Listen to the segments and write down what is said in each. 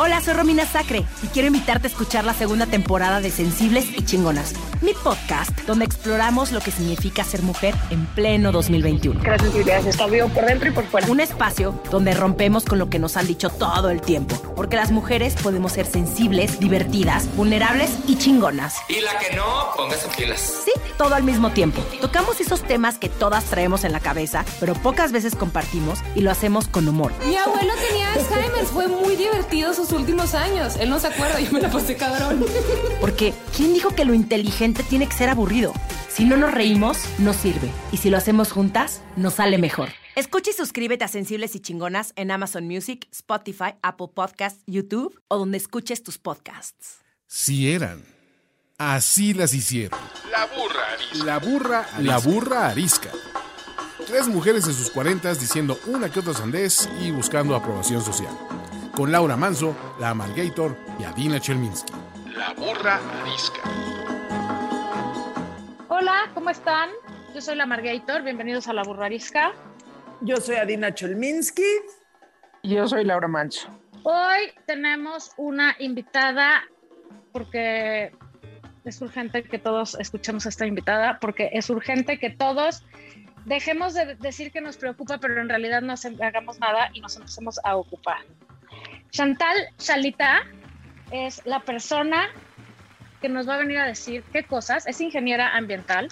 Hola, soy Romina Sacre y quiero invitarte a escuchar la segunda temporada de Sensibles y Chingonas, mi podcast donde exploramos lo que significa ser mujer en pleno 2021. Que la sensibilidad está vivo por dentro y por fuera. Un espacio donde rompemos con lo que nos han dicho todo el tiempo, porque las mujeres podemos ser sensibles, divertidas, vulnerables y chingonas. Y la que no, póngase pilas. Sí, todo al mismo tiempo. Tocamos esos temas que todas traemos en la cabeza, pero pocas veces compartimos y lo hacemos con humor. Mi abuelo tenía Alzheimer, fue muy divertido sus últimos años. Él no se acuerda, yo me la pasé cabrón. Porque, ¿quién dijo que lo inteligente tiene que ser aburrido? Si no nos reímos, no sirve. Y si lo hacemos juntas, nos sale mejor. Escucha y suscríbete a Sensibles y Chingonas en Amazon Music, Spotify, Apple Podcasts, YouTube o donde escuches tus podcasts. Si eran. Así las hicieron. La burra arisca. La burra, la burra arisca. Tres mujeres en sus cuarentas diciendo una que otra sandez y buscando aprobación social. Con Laura Manso, la Amalgator y Adina Chelminsky. La burra arisca. Hola, ¿cómo están? Yo soy la Margator, bienvenidos a la Burrarisca. Yo soy Adina Cholminsky. Y yo soy Laura Manso. Hoy tenemos una invitada porque es urgente que todos escuchemos a esta invitada, porque es urgente que todos dejemos de decir que nos preocupa, pero en realidad no hagamos nada y nos empecemos a ocupar. Chantal Chalita es la persona que nos va a venir a decir qué cosas, es ingeniera ambiental,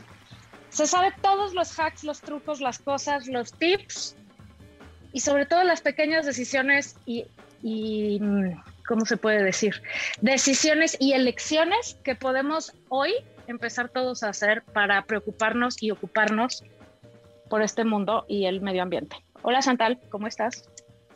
se sabe todos los hacks, los trucos, las cosas, los tips y sobre todo las pequeñas decisiones y, y, mm, ¿cómo se puede decir? Decisiones y elecciones que podemos hoy empezar todos a hacer para preocuparnos y ocuparnos por este mundo y el medio ambiente. Hola Chantal, ¿cómo estás?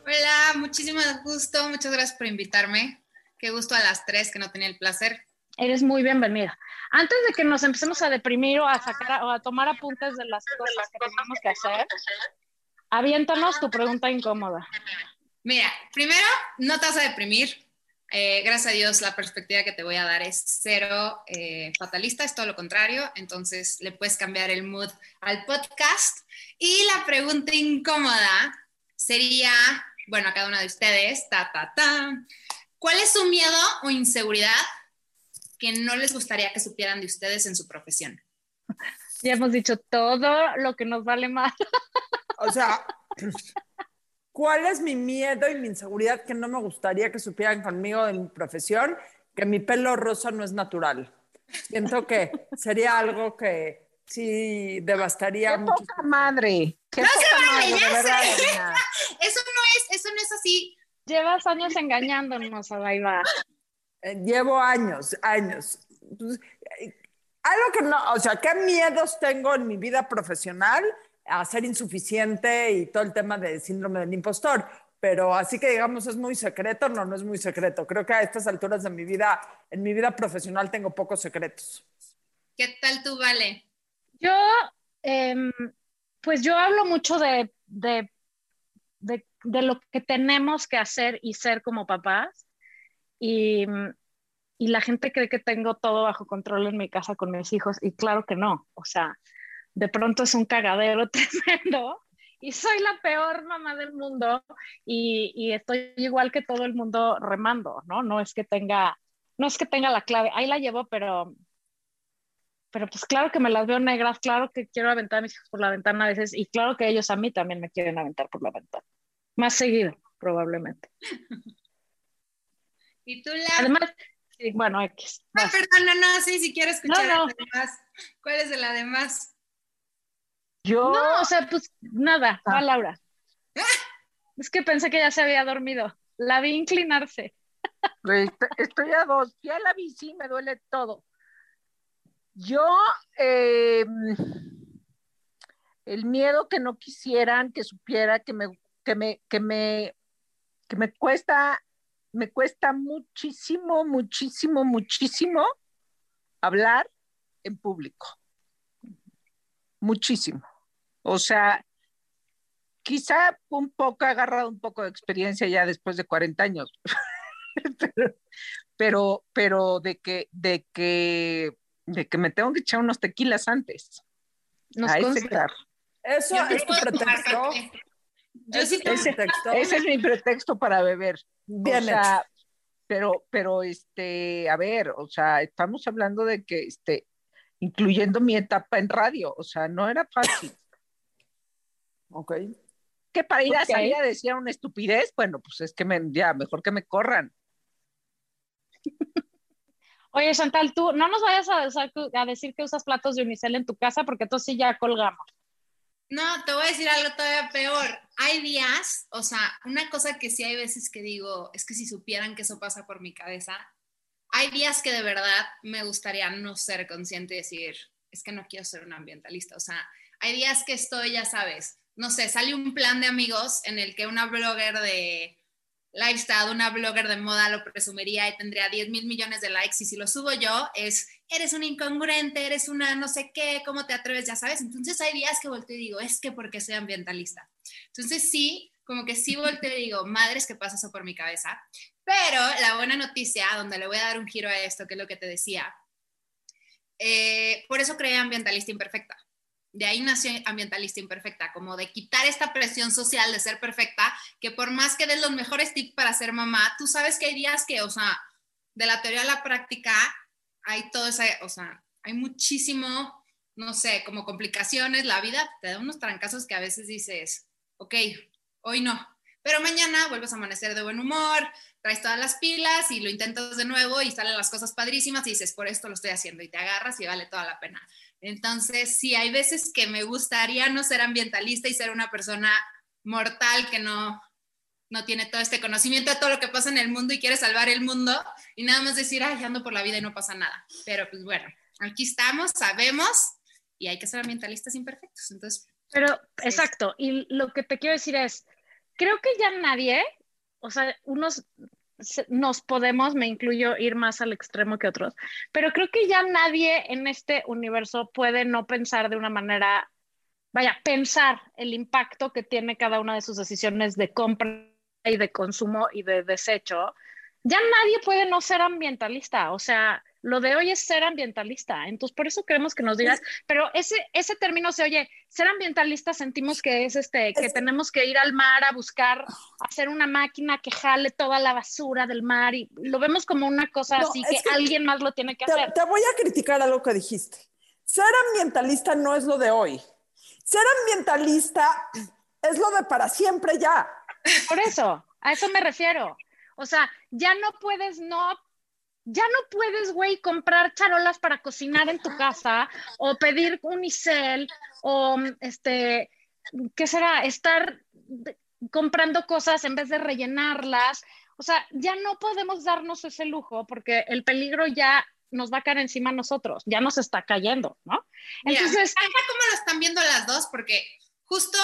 Hola, muchísimo gusto, muchas gracias por invitarme. Qué gusto a las tres que no tenía el placer. Eres muy bienvenida. Antes de que nos empecemos a deprimir o a sacar o a tomar apuntes de las cosas que tenemos que hacer, aviéntanos tu pregunta incómoda. Mira, primero, no te vas a deprimir. Eh, gracias a Dios, la perspectiva que te voy a dar es cero eh, fatalista, es todo lo contrario. Entonces, le puedes cambiar el mood al podcast. Y la pregunta incómoda sería, bueno, a cada una de ustedes, ta, ta, ta. ¿Cuál es su miedo o inseguridad que no les gustaría que supieran de ustedes en su profesión? Ya hemos dicho todo lo que nos vale más. O sea, ¿cuál es mi miedo y mi inseguridad que no me gustaría que supieran conmigo en mi profesión? Que mi pelo rosa no es natural. Siento que sería algo que sí devastaría ¡Qué mucho. poca madre! ¡Qué No poca Eso no es, eso no es así. Llevas años engañándonos, Adaiva. Eh, Llevo años, años. Eh, algo que no, o sea, ¿qué miedos tengo en mi vida profesional? A ser insuficiente y todo el tema de síndrome del impostor. Pero así que digamos, ¿es muy secreto? No, no es muy secreto. Creo que a estas alturas de mi vida, en mi vida profesional tengo pocos secretos. ¿Qué tal tú, Vale? Yo, em, pues yo hablo mucho de, de, de, lo que tenemos que hacer y ser como papás. Y, y la gente cree que tengo todo bajo control en mi casa con mis hijos. Y claro que no. O sea, de pronto es un cagadero tremendo. Y soy la peor mamá del mundo. Y, y estoy igual que todo el mundo remando, ¿no? No es que tenga, no es que tenga la clave. Ahí la llevo, pero pero pues claro que me las veo negras, claro que quiero aventar a mis hijos por la ventana a veces y claro que ellos a mí también me quieren aventar por la ventana. Más seguido, probablemente. ¿Y tú, la? Además, sí, bueno, X. Ah, vas. perdón, no, no, sí, si quiero escuchar No, no. el demás. ¿Cuál es el además? Yo, No, o sea, pues nada, va Ah. Laura. Es que pensé que ya se había dormido. La vi inclinarse. est- estoy a dos. Ya la vi, sí, me duele todo. Yo, eh, el miedo que no quisieran que supiera que me, que me, que me, que me cuesta, me cuesta muchísimo, muchísimo, muchísimo hablar en público. Muchísimo. O sea, quizá un poco, he agarrado un poco de experiencia ya después de 40 años, pero, pero, pero de que, de que, de que me tengo que echar unos tequilas antes. Nos a ese grado. Eso Yo es tu pretexto. Yo Ese sí Ese- pretexto. Ese es mi pretexto para beber. Bien o sea, pero, pero, este, a ver, o sea, estamos hablando de que, este, incluyendo mi etapa en radio, o sea, no era fácil. Ok. Que para ir a Ok. salir a decir una estupidez, bueno, pues es que me, ya, mejor que me corran. Oye, Chantal, tú no nos vayas a, decir que usas platos de unicel en tu casa porque entonces sí ya colgamos. No, te voy a decir algo todavía peor. Hay días, o sea, una cosa que sí hay veces que digo, es que si supieran que eso pasa por mi cabeza, hay días que de verdad me gustaría no ser consciente y decir, es que no quiero ser un ambientalista. O sea, hay días que estoy, ya sabes, no sé, sale un plan de amigos en el que una blogger de lifestyle, una blogger de moda lo presumiría y tendría 10 mil millones de likes y si lo subo yo es, eres un incongruente, eres una no sé qué, ¿cómo te atreves? Ya sabes. Entonces hay días que volteo y digo, es que porque soy ambientalista. Entonces sí, como que sí volteo y digo, madres que pasa eso por mi cabeza. Pero la buena noticia, donde le voy a dar un giro a esto, que es lo que te decía, eh, por eso creé Ambientalista Imperfecta. De ahí nació Ambientalista Imperfecta, como de quitar esta presión social de ser perfecta, que por más que des los mejores tips para ser mamá, tú sabes que hay días que, o sea, de la teoría a la práctica, hay todo ese, o sea, hay muchísimo, no sé, como complicaciones, la vida te da unos trancazos que a veces dices, ok, hoy no, pero mañana vuelves a amanecer de buen humor, traes todas las pilas y lo intentas de nuevo y salen las cosas padrísimas y dices, por esto lo estoy haciendo y te agarras y vale toda la pena. Entonces, sí, hay veces que me gustaría no ser ambientalista y ser una persona mortal que no, no tiene todo este conocimiento de todo lo que pasa en el mundo y quiere salvar el mundo y nada más decir, ay, ando por la vida y no pasa nada. Pero pues bueno, aquí estamos, sabemos y hay que ser ambientalistas imperfectos. Entonces, Pero, Sí. exacto, y lo que te quiero decir es, creo que ya nadie, o sea, unos nos podemos, me incluyo, ir más al extremo que otros, pero creo que ya nadie en este universo puede no pensar de una manera, vaya, pensar el impacto que tiene cada una de sus decisiones de compra y de consumo y de desecho. Ya nadie puede no ser ambientalista, o sea, lo de hoy es ser ambientalista. Entonces, por eso queremos que nos digas, pero ese, ese término se oye, ser ambientalista sentimos que es este, que tenemos que ir al mar a buscar, hacer una máquina que jale toda la basura del mar y lo vemos como una cosa No, así que, que alguien más lo tiene que Te, hacer. te voy a criticar algo que dijiste. Ser ambientalista no es lo de hoy. Ser ambientalista es lo de para siempre ya. Por eso, a eso me refiero. O sea, ya no puedes no, ya no puedes, güey, comprar charolas para cocinar en tu casa o pedir unicel o este, ¿qué será? Estar de- comprando cosas en vez de rellenarlas. O sea, ya no podemos darnos ese lujo porque el peligro ya nos va a caer encima a nosotros, ya nos está cayendo, ¿no? Mira, Entonces, me encanta cómo lo están viendo las dos, porque justo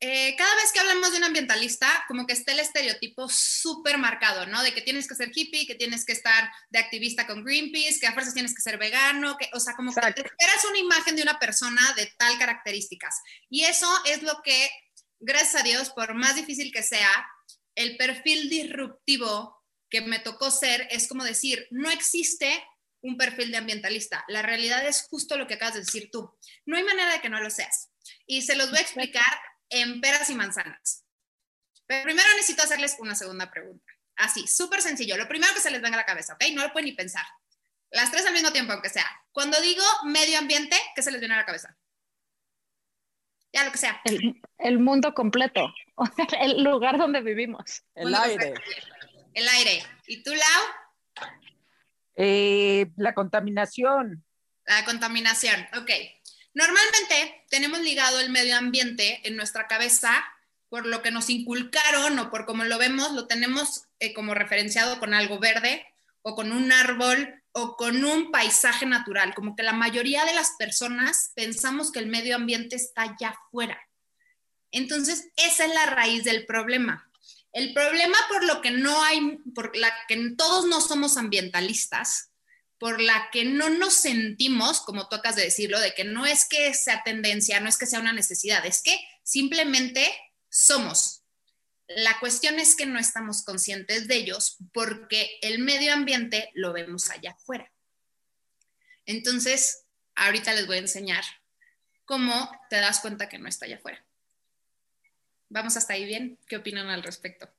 eh, cada vez que hablamos de un ambientalista, como que está el estereotipo súper marcado, ¿no? De que tienes que ser hippie, que tienes que estar de activista con Greenpeace, que a fuerzas tienes que ser vegano, que, o sea, como que Exacto. te esperas una imagen de una persona de tal características. Y eso es lo que, gracias a Dios, por más difícil que sea, el perfil disruptivo que me tocó ser es como decir, no existe un perfil de ambientalista. La realidad es justo lo que acabas de decir tú. No hay manera de que no lo seas. Y se los voy a explicar en peras y manzanas. Pero primero necesito hacerles una segunda pregunta. Así, súper sencillo. Lo primero que se les venga a la cabeza, ¿ok? No lo pueden ni pensar. Las tres al mismo tiempo, aunque sea. Cuando digo medio ambiente, ¿qué se les viene a la cabeza? Ya lo que sea. el, el mundo completo, el lugar donde vivimos. El Mundo aire. completo. El aire. ¿Y tú, Lau? Eh, la contaminación. La contaminación, ok. Normalmente tenemos ligado el medio ambiente en nuestra cabeza por lo que nos inculcaron o por cómo lo vemos, lo tenemos eh, como referenciado con algo verde o con un árbol o con un paisaje natural, como que la mayoría de las personas pensamos que el medio ambiente está allá afuera. Entonces, esa es la raíz del problema. El problema por lo que no hay, por la que todos no somos ambientalistas, por la que no nos sentimos, como tocas de decirlo, de que no es que sea tendencia, no es que sea una necesidad, es que simplemente somos. La cuestión es que no estamos conscientes de ellos porque el medio ambiente lo vemos allá afuera. Entonces, ahorita les voy a enseñar cómo te das cuenta que no está allá afuera. Vamos hasta ahí bien. ¿Qué opinan al respecto?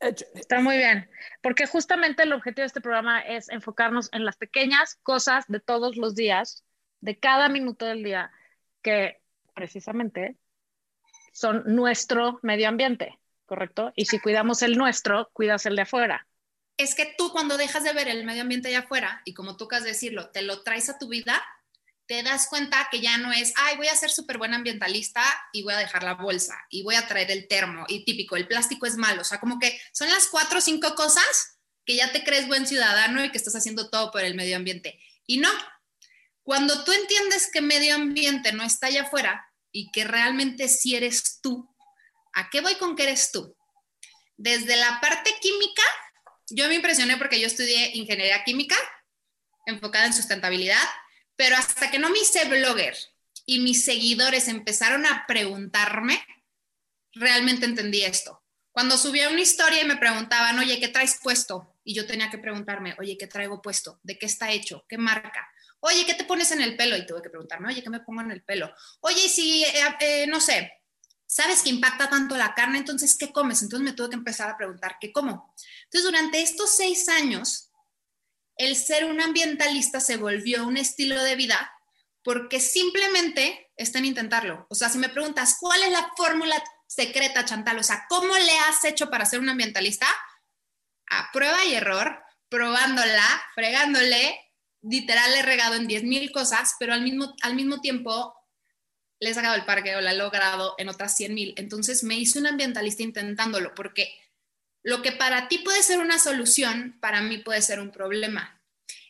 Está muy bien, porque justamente el objetivo de este programa es enfocarnos en las pequeñas cosas de todos los días, de cada minuto del día, que precisamente son nuestro medio ambiente, ¿correcto? Y si cuidamos el nuestro, cuidas el de afuera. Es que tú cuando dejas de ver el medio ambiente allá afuera y como tú acabas de decirlo, te lo traes a tu vida, te das cuenta que ya no es, ay, voy a ser súper buen ambientalista y voy a dejar la bolsa y voy a traer el termo y típico, el plástico es malo. O sea, como que son las cuatro o cinco cosas que ya te crees buen ciudadano y que estás haciendo todo por el medio ambiente. Y no, cuando tú entiendes que medio ambiente no está allá afuera y que realmente sí eres tú, ¿a qué voy con que eres tú? Desde la parte química, yo me impresioné porque yo estudié ingeniería química enfocada en sustentabilidad, pero hasta que no me hice blogger y mis seguidores empezaron a preguntarme, realmente entendí esto. Cuando subía una historia y me preguntaban, oye, ¿qué traes puesto? Y yo tenía que preguntarme, oye, ¿qué traigo puesto? ¿De qué está hecho? ¿Qué marca? Oye, ¿qué te pones en el pelo? Y tuve que preguntarme, oye, ¿qué me pongo en el pelo? Oye, si, eh, eh, no sé, ¿sabes que impacta tanto la carne? Entonces, ¿qué comes? Entonces me tuve que empezar a preguntar, ¿qué como? Entonces, durante estos seis años, el ser un ambientalista se volvió un estilo de vida porque simplemente está en intentarlo. O sea, si me preguntas, ¿cuál es la fórmula secreta, Chantal? O sea, ¿cómo le has hecho para ser un ambientalista? A prueba y error, probándola, fregándole, literal he regado en 10 mil cosas, pero al mismo, al mismo tiempo le he sacado el parque o la he logrado en otras 100 mil. Entonces me hice un ambientalista intentándolo, porque lo que para ti puede ser una solución, para mí puede ser un problema.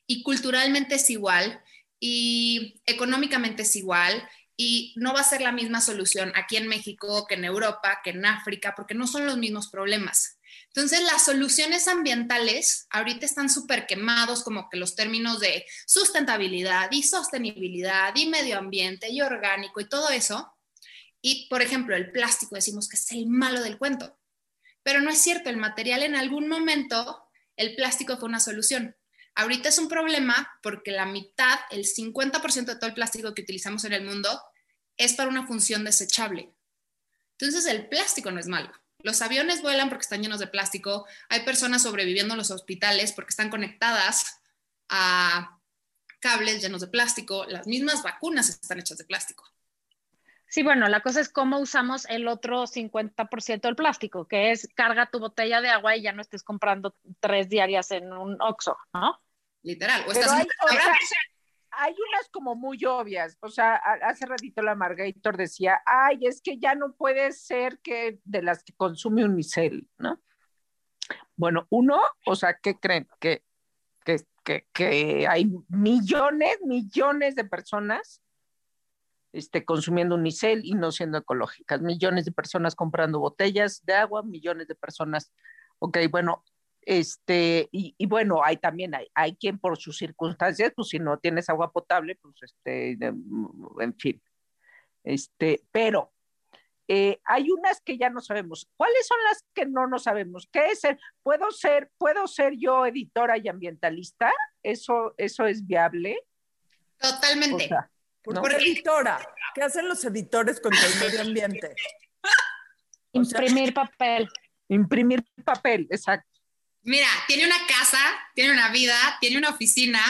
Y culturalmente es igual, y económicamente es igual, y no va a ser la misma solución aquí en México que en Europa, que en África, porque no son los mismos problemas. Entonces, las soluciones ambientales ahorita están súper quemados, como que los términos de sustentabilidad y sostenibilidad y medio ambiente y orgánico y todo eso. Y, por ejemplo, el plástico decimos que es el malo del cuento. Pero no es cierto, el material en algún momento, el plástico fue una solución. Ahorita es un problema porque la mitad, el 50% de todo el plástico que utilizamos en el mundo es para una función desechable. Entonces el plástico no es malo. Los aviones vuelan porque están llenos de plástico. Hay personas sobreviviendo en los hospitales porque están conectadas a cables llenos de plástico. Las mismas vacunas están hechas de plástico. Sí, bueno, la cosa es cómo usamos el otro 50% del plástico, que es carga tu botella de agua y ya no estés comprando tres diarias en un Oxxo, ¿no? Literal. O estás hay, un o sea, hay unas como muy obvias. O sea, hace ratito la Margator decía, ay, es que ya no puede ser que de las que consume unicel, ¿no? Bueno, uno, o sea, ¿qué creen? Que, que, que, que hay millones, millones de personas este, consumiendo unicel y no siendo ecológicas, millones de personas comprando botellas de agua, millones de personas, ok, bueno, este, y, y bueno, hay también, hay, hay quien por sus circunstancias, pues si no tienes agua potable, pues este, en fin, este, pero eh, hay unas que ya no sabemos. ¿Cuáles son las que no nos sabemos? ¿Qué es el- ¿Puedo ser, puedo ser yo editora y ambientalista? ¿Eso, eso es viable? O Totalmente. sea, ¿Por ¿no? qué editora? ¿Qué hacen los editores contra el medio ambiente? O sea- Imprimir papel. imprimir papel, exacto. Mira, tiene una casa, tiene una vida, tiene una oficina,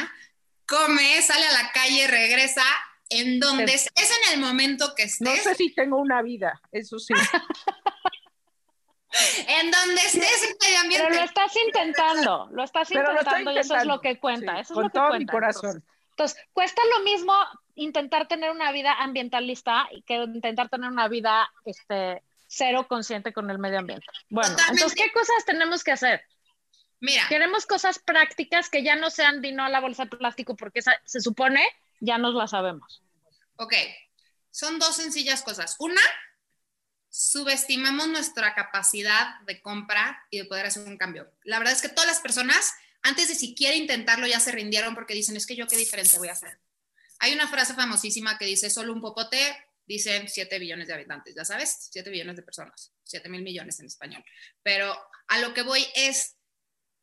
come, sale a la calle, regresa. En donde estés en el momento que No estés, sé si tengo una vida, eso sí. en donde estés en medio ambiente. Pero lo estás intentando, lo estás lo intentando y eso es lo que cuenta, sí, eso es con lo que todo cuenta. mi corazón. Entonces, cuesta lo mismo intentar tener una vida ambientalista que intentar tener una vida este, cero consciente con el medio ambiente. Bueno, Totalmente. entonces, ¿qué cosas tenemos que hacer? Mira, Queremos cosas prácticas que ya no sean vino a la bolsa de plástico porque esa, se supone ya nos la sabemos. ok, son dos sencillas cosas. Una, subestimamos nuestra capacidad de compra y de poder hacer un cambio. La verdad es que todas las personas, antes de siquiera intentarlo, ya se rindieron porque dicen, es que yo qué diferencia voy a hacer. Hay una frase famosísima que dice, solo un popote, dicen 7 billones de habitantes, ya sabes, 7 billones de personas, 7 mil millones en español. Pero a lo que voy es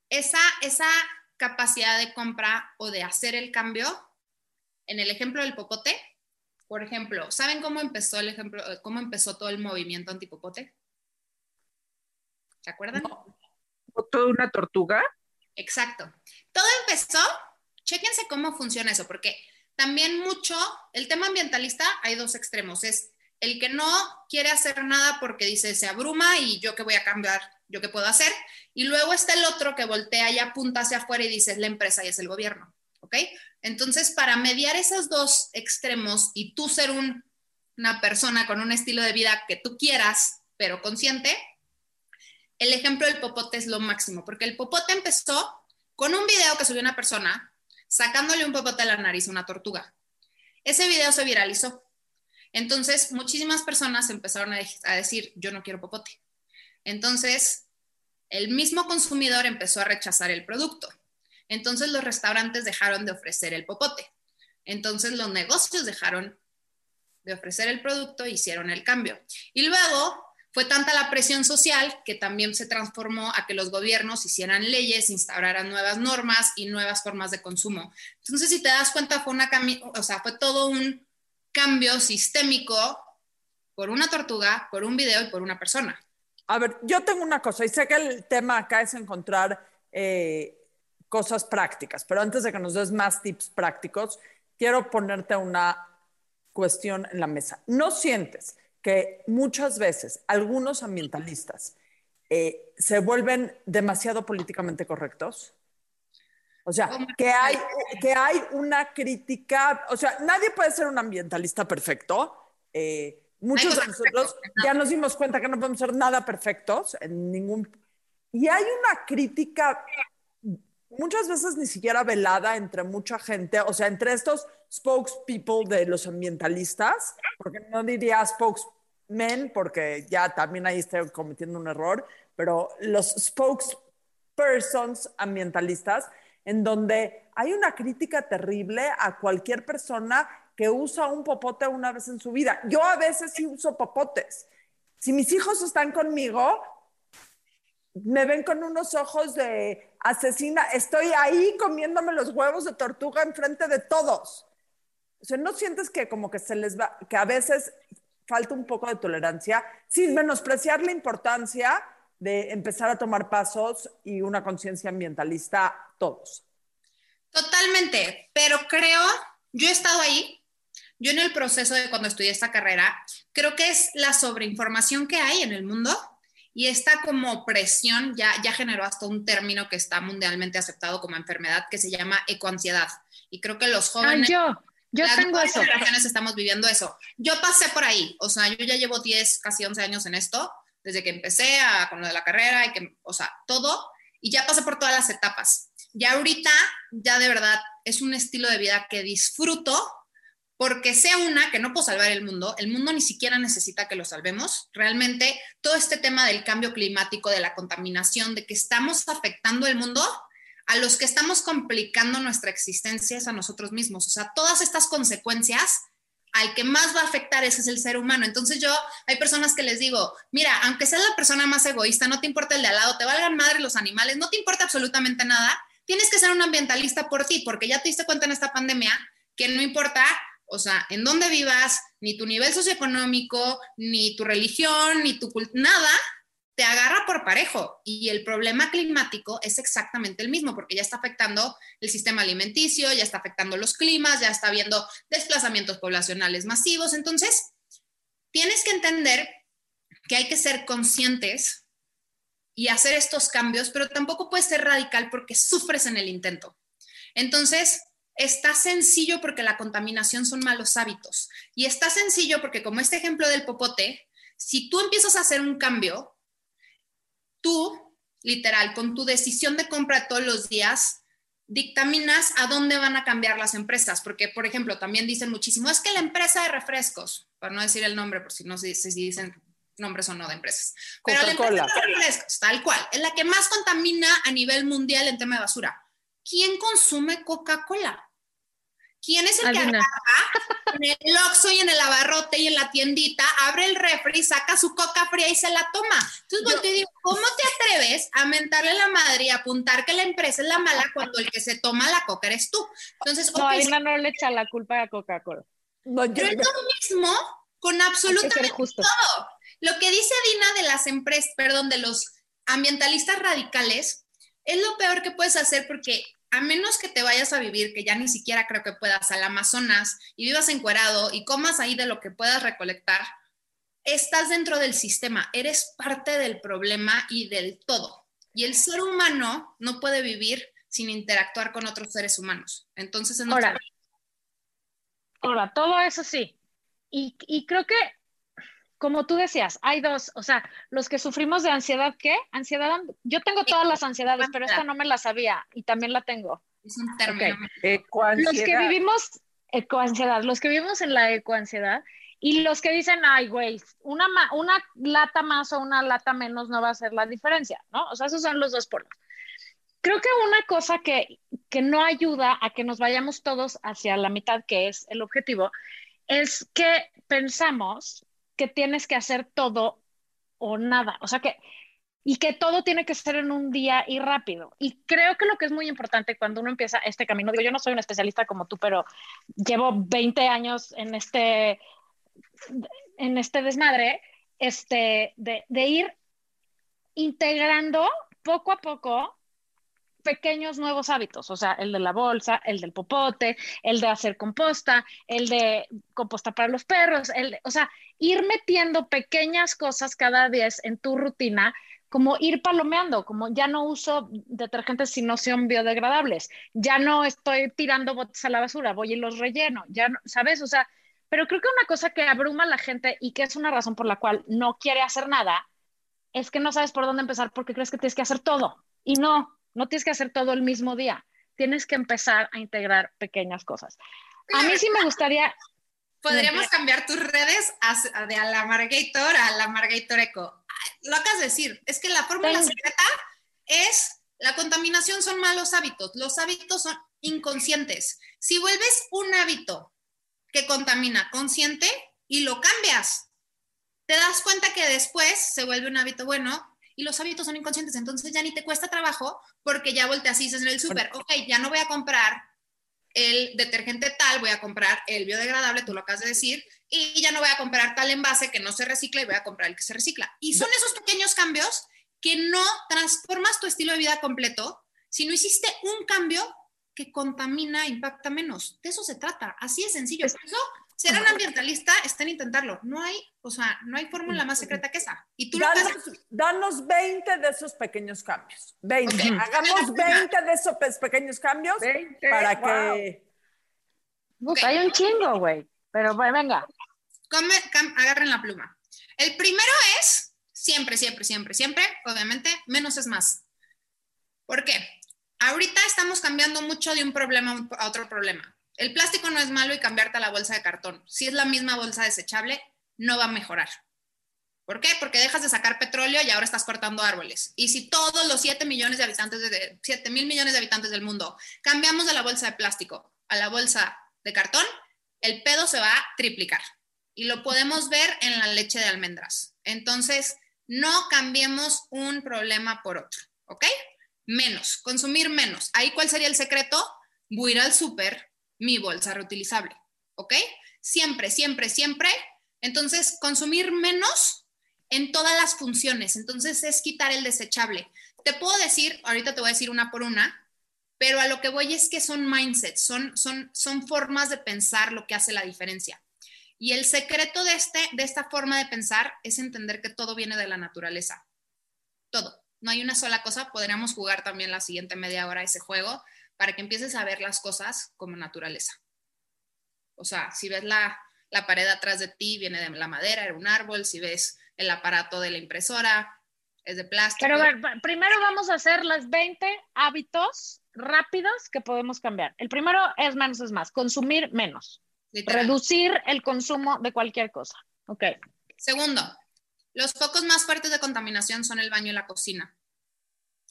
esa, esa capacidad de compra o de hacer el cambio, en el ejemplo del popote, por ejemplo, ¿saben cómo empezó el ejemplo, cómo empezó todo el movimiento antipopote? ¿Se acuerdan? popote de una tortuga? Exacto. Todo empezó, chéquense cómo funciona eso, porque también mucho, el tema ambientalista hay dos extremos, es el que no quiere hacer nada porque dice se abruma y yo qué voy a cambiar, yo qué puedo hacer, y luego está el otro que voltea y apunta hacia afuera y dice es la empresa y es el gobierno, ¿ok? Entonces, para mediar esos dos extremos y tú ser un- una persona con un estilo de vida que tú quieras, pero consciente, el ejemplo del popote es lo máximo, porque el popote empezó con un video que subió una persona sacándole un popote a la nariz a una tortuga. Ese video se viralizó. Entonces, muchísimas personas empezaron a, de- a decir, yo no quiero popote. Entonces, el mismo consumidor empezó a rechazar el producto. Entonces, los restaurantes dejaron de ofrecer el popote. Entonces, los negocios dejaron de ofrecer el producto e hicieron el cambio. Y luego fue tanta la presión social que también se transformó a que los gobiernos hicieran leyes, instauraran nuevas normas y nuevas formas de consumo. Entonces, si te das cuenta, fue, una o sea, fue todo un cambio sistémico por una tortuga, por un video y por una persona. A ver, yo tengo una cosa, y sé que el tema acá es encontrar eh, cosas prácticas, pero antes de que nos des más tips prácticos, quiero ponerte una cuestión en la mesa. ¿No sientes que muchas veces algunos ambientalistas eh, se vuelven demasiado políticamente correctos? O sea, que hay, que hay una crítica, o sea, nadie puede ser un ambientalista perfecto. eh, muchos de nosotros ya nos dimos cuenta que no podemos ser nada perfectos en ningún... Y hay una crítica muchas veces ni siquiera velada entre mucha gente, o sea, entre estos spokespeople de los ambientalistas, porque no diría spokesmen, porque ya también ahí estoy cometiendo un error, pero los spokespersons ambientalistas, en donde hay una crítica terrible a cualquier persona que usa un popote una vez en su vida. Yo a veces sí uso popotes. Si mis hijos están conmigo, me ven con unos ojos de asesina. Estoy ahí comiéndome los huevos de tortuga enfrente de todos. O sea, ¿no sientes que como que se les va, que a veces falta un poco de tolerancia, sin menospreciar la importancia de empezar a tomar pasos y una conciencia ambientalista todos? Totalmente, pero creo, yo he estado ahí, yo en el proceso de cuando estudié esta carrera, creo que es la sobreinformación que hay en el mundo y esta como presión ya, ya generó hasta un término que está mundialmente aceptado como enfermedad que se llama ecoansiedad. Y creo que los jóvenes... yo, yo las tengo eso. generaciones estamos viviendo eso. Yo pasé por ahí, o sea, yo ya llevo 10, casi 11 años en esto, desde que empecé a, con lo de la carrera y que, o sea, todo, y ya pasé por todas las etapas. Ya ahorita, ya de verdad, es un estilo de vida que disfruto porque sea una que no puedo salvar el mundo, el mundo ni siquiera necesita que lo salvemos. Realmente, todo este tema del cambio climático, de la contaminación, de que estamos afectando el mundo, a los que estamos complicando nuestra existencia es a nosotros mismos. O sea, todas estas consecuencias, al que más va a afectar ese es el ser humano. Entonces yo, hay personas que les digo, mira, aunque seas la persona más egoísta, no te importa el de al lado, te valgan madre los animales, no te importa absolutamente nada, tienes que ser un ambientalista por ti, porque ya te diste cuenta en esta pandemia que no importa, o sea, en dónde vivas, ni tu nivel socioeconómico, ni tu religión, ni tu nada, te agarra por parejo y el problema climático es exactamente el mismo porque ya está afectando el sistema alimenticio, ya está afectando los climas, ya está habiendo desplazamientos poblacionales masivos. Entonces, tienes que entender que hay que ser conscientes y hacer estos cambios, pero tampoco puedes ser radical porque sufres en el intento. Entonces, está sencillo porque la contaminación son malos hábitos y está sencillo porque como este ejemplo del popote, si tú empiezas a hacer un cambio, tú, literal, con tu decisión de compra todos los días, dictaminas a dónde van a cambiar las empresas, porque, por ejemplo, también dicen muchísimo, es que la empresa de refrescos, para no decir el nombre, por si no sé si dicen nombres o no de empresas, pero la empresa de refrescos, tal cual, es la que más contamina a nivel mundial en tema de basura. ¿Quién consume Coca-Cola? ¿Quién es el que agarra en el Oxxo y en el abarrote y en la tiendita, abre el refri, saca su coca fría y se la toma? Entonces, volteo y digo, ¿cómo te atreves a mentarle la madre y apuntar que la empresa es la mala cuando el que se toma la coca eres tú? Entonces, No, ok, Adina no le echa la culpa a Coca-Cola. No, yo- pero es lo mismo con absolutamente justo. todo. Lo que dice Dina de las empresas, perdón, de los ambientalistas radicales, es lo peor que puedes hacer porque a menos que te vayas a vivir, que ya ni siquiera creo que puedas, al Amazonas y vivas encuerado y comas ahí de lo que puedas recolectar, estás dentro del sistema, eres parte del problema y del todo. Y el ser humano no puede vivir sin interactuar con otros seres humanos. Entonces, en ahora, ahora, todo eso sí. Y, y creo que como tú decías, hay dos, o sea, los que sufrimos de ansiedad, ¿qué? Ansiedad, yo tengo todas las ansiedades, pero esta no me la sabía y también la tengo. Es un término. Los que vivimos ecoansiedad, los que vivimos en la ecoansiedad y los que dicen, ay, güey, una, una lata más o una lata menos no va a ser la diferencia, ¿no? O sea, esos son los dos polos. Creo que una cosa que, que no ayuda a que nos vayamos todos hacia la mitad, que es el objetivo, es que pensamos que tienes que hacer todo o nada. O sea que, y que todo tiene que ser en un día y rápido. Y creo que lo que es muy importante cuando uno empieza este camino, digo, yo no soy un especialista como tú, pero llevo 20 años en este, en este desmadre, este, de, de ir integrando poco a poco pequeños nuevos hábitos, o sea, el de la bolsa, el del popote, el de hacer composta, el de composta para los perros, el o sea, ir metiendo pequeñas cosas cada vez en tu rutina, como ir palomeando, como ya no uso detergentes si no son biodegradables, ya no estoy tirando botes a la basura, voy y los relleno, ya no, ¿sabes? O sea, pero creo que una cosa que abruma a la gente y que es una razón por la cual no quiere hacer nada, es que no sabes por dónde empezar porque crees que tienes que hacer todo. Y no, no tienes que hacer todo el mismo día. Tienes que empezar a integrar pequeñas cosas. A mí sí me gustaría. Podríamos cambiar tus redes a, de a la Margator a la Margator Eco. Lo acabas de decir, es que la fórmula secreta es la contaminación son malos hábitos, los hábitos son inconscientes. Si vuelves un hábito que contamina consciente y lo cambias, te das cuenta que después se vuelve un hábito bueno y los hábitos son inconscientes, entonces ya ni te cuesta trabajo porque ya volteas y dices en el súper, ok, ya no voy a comprar el detergente tal, voy a comprar el biodegradable, tú lo acabas de decir, y ya no voy a comprar tal envase que no se recicla y voy a comprar el que se recicla. Y son esos pequeños cambios que no transformas tu estilo de vida completo si no hiciste un cambio que contamina, impacta menos. De eso se trata, así es sencillo. Por eso ser un ambientalista está en intentarlo. No hay, o sea, no hay fórmula más secreta que esa. Y tú danos, danos 20 de esos pequeños cambios. 20. Hagamos 20 de esos pequeños cambios para que. Hay un chingo, güey. Pero bueno, venga. agarren la pluma. El primero es siempre, siempre, siempre, siempre, obviamente, menos es más. ¿Por qué? Ahorita estamos cambiando mucho de un problema a otro problema el plástico no es malo y cambiarte a la bolsa de cartón. Si es la misma bolsa desechable, no va a mejorar. ¿Por qué? Porque dejas de sacar petróleo y ahora estás cortando árboles. Y si todos los 7 millones de habitantes, de, 7 mil millones de habitantes del mundo cambiamos de la bolsa de plástico a la bolsa de cartón, el pedo se va a triplicar. Y lo podemos ver en la leche de almendras. Entonces, no cambiemos un problema por otro, ¿ok? Menos, consumir menos. Ahí, ¿cuál sería el secreto? Voy al súper, mi bolsa reutilizable, ¿ok? Siempre, siempre, siempre. Entonces, consumir menos en todas las funciones. Entonces, es quitar el desechable. Te puedo decir, ahorita te voy a decir una por una, pero a lo que voy es que son mindsets, son, son, son formas de pensar lo que hace la diferencia. Y el secreto de, este, de esta forma de pensar es entender que todo viene de la naturaleza. Todo. No hay una sola cosa. Podríamos jugar también la siguiente media hora ese juego para que empieces a ver las cosas como naturaleza. O sea, si ves la, pared atrás de ti, viene de la madera, era un árbol, si ves el aparato de la impresora, es de plástico. Pero primero vamos a hacer las 20 hábitos rápidos que podemos cambiar. El primero es menos es más, consumir menos. Reducir el consumo de cualquier cosa. Ok. Segundo, los focos más fuertes de contaminación son el baño y la cocina.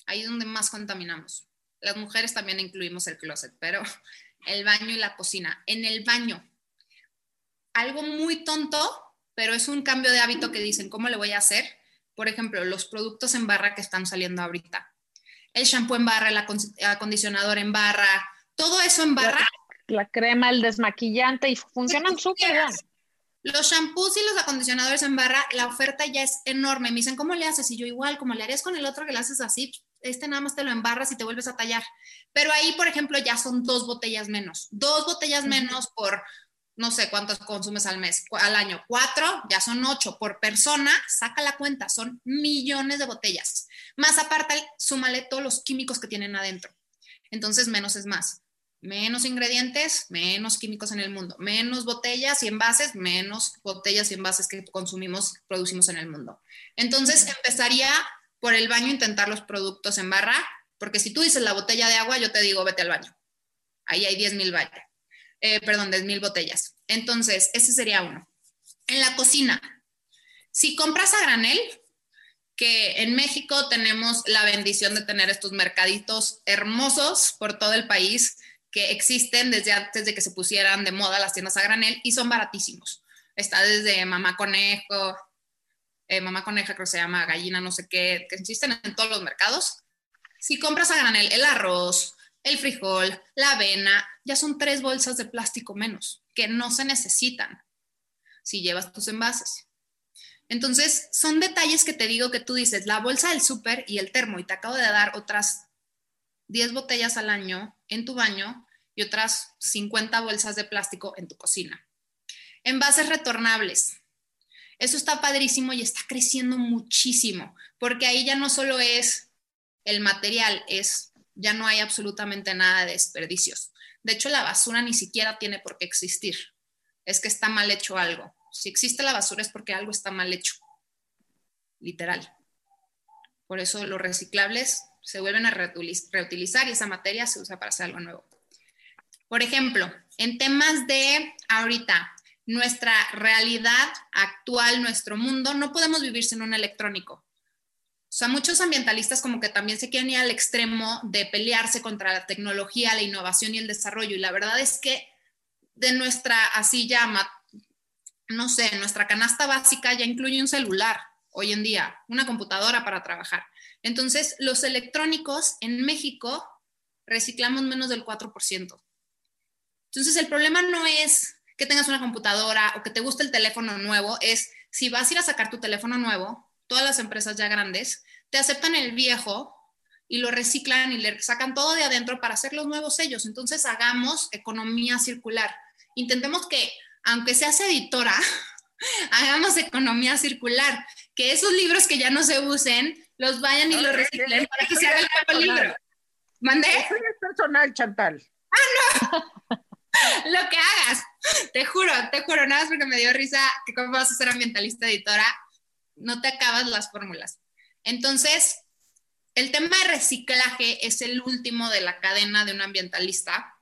Ahí es donde más contaminamos. Las mujeres también incluimos el closet, pero el baño y la cocina. En el baño, algo muy tonto, pero es un cambio de hábito que dicen, ¿cómo le voy a hacer? Por ejemplo, los productos en barra que están saliendo ahorita. El shampoo en barra, el acondicionador en barra, todo eso en barra. La, crema, el desmaquillante y funcionan súper bien. Los shampoos y los acondicionadores en barra, la oferta ya es enorme. Me dicen, ¿cómo le haces? Y yo igual, como le harías con el otro que le haces así, este nada más te lo embarras y te vuelves a tallar. Pero ahí, por ejemplo, ya son dos botellas menos. Dos botellas menos por no sé cuántos consumes al mes, al año, cuatro, ya son ocho por persona, saca la cuenta, son millones de botellas. Más aparte, súmale todos los químicos que tienen adentro. Entonces, menos es más. Menos ingredientes, menos químicos en el mundo. Menos botellas y envases, menos botellas y envases que consumimos, producimos en el mundo. Entonces, empezaría por el baño intentar los productos en barra, porque si tú dices la botella de agua, yo te digo, vete al baño. Ahí hay 10 mil eh, perdón, de mil botellas. Entonces, ese sería uno. En la cocina, si compras a granel, que en México tenemos la bendición de tener estos mercaditos hermosos por todo el país que existen desde antes de que se pusieran de moda las tiendas a granel y son baratísimos. Está desde mamá conejo, eh, mamá coneja creo que se llama gallina, no sé qué, que existen en todos los mercados. Si compras a granel el arroz, el frijol, la avena, ya son tres bolsas de plástico menos que no se necesitan si llevas tus envases. Entonces, son detalles que te digo que tú dices, la bolsa del súper y el termo, y te acabo de dar otras 10 botellas al año en tu baño y otras 50 bolsas de plástico en tu cocina. Envases retornables. Eso está padrísimo y está creciendo muchísimo, porque ahí ya no solo es el material, es ya no hay absolutamente nada de desperdicios. De hecho, la basura ni siquiera tiene por qué existir. Es que está mal hecho algo. Si existe la basura es porque algo está mal hecho. Literal. Por eso los reciclables se vuelven a reutilizar y esa materia se usa para hacer algo nuevo. Por ejemplo, en temas de ahorita, nuestra realidad actual, nuestro mundo, no podemos vivir sin un electrónico. O sea, muchos ambientalistas como que también se quieren ir al extremo de pelearse contra la tecnología, la innovación y el desarrollo. Y la verdad es que de nuestra, así llama, no sé, nuestra canasta básica ya incluye un celular hoy en día, una computadora para trabajar. Entonces, los electrónicos en México reciclamos menos del 4%. Entonces, el problema no es que tengas una computadora o que te guste el teléfono nuevo, es si vas a ir a sacar tu teléfono nuevo, todas las empresas ya grandes, te aceptan el viejo y lo reciclan y le sacan todo de adentro para hacer los nuevos sellos. Entonces hagamos economía circular. Intentemos que, aunque seas editora, hagamos economía circular, que esos libros que ya no se usen, los vayan y los reciclen para que se haga el nuevo libro. ¿Mandé? Eso es personal, Chantal. ¡Ah, no! Lo que hagas, te juro, te juro, nada más porque me dio risa que cómo vas a ser ambientalista editora, no te acabas las fórmulas. Entonces, el tema de reciclaje es el último de la cadena de un ambientalista,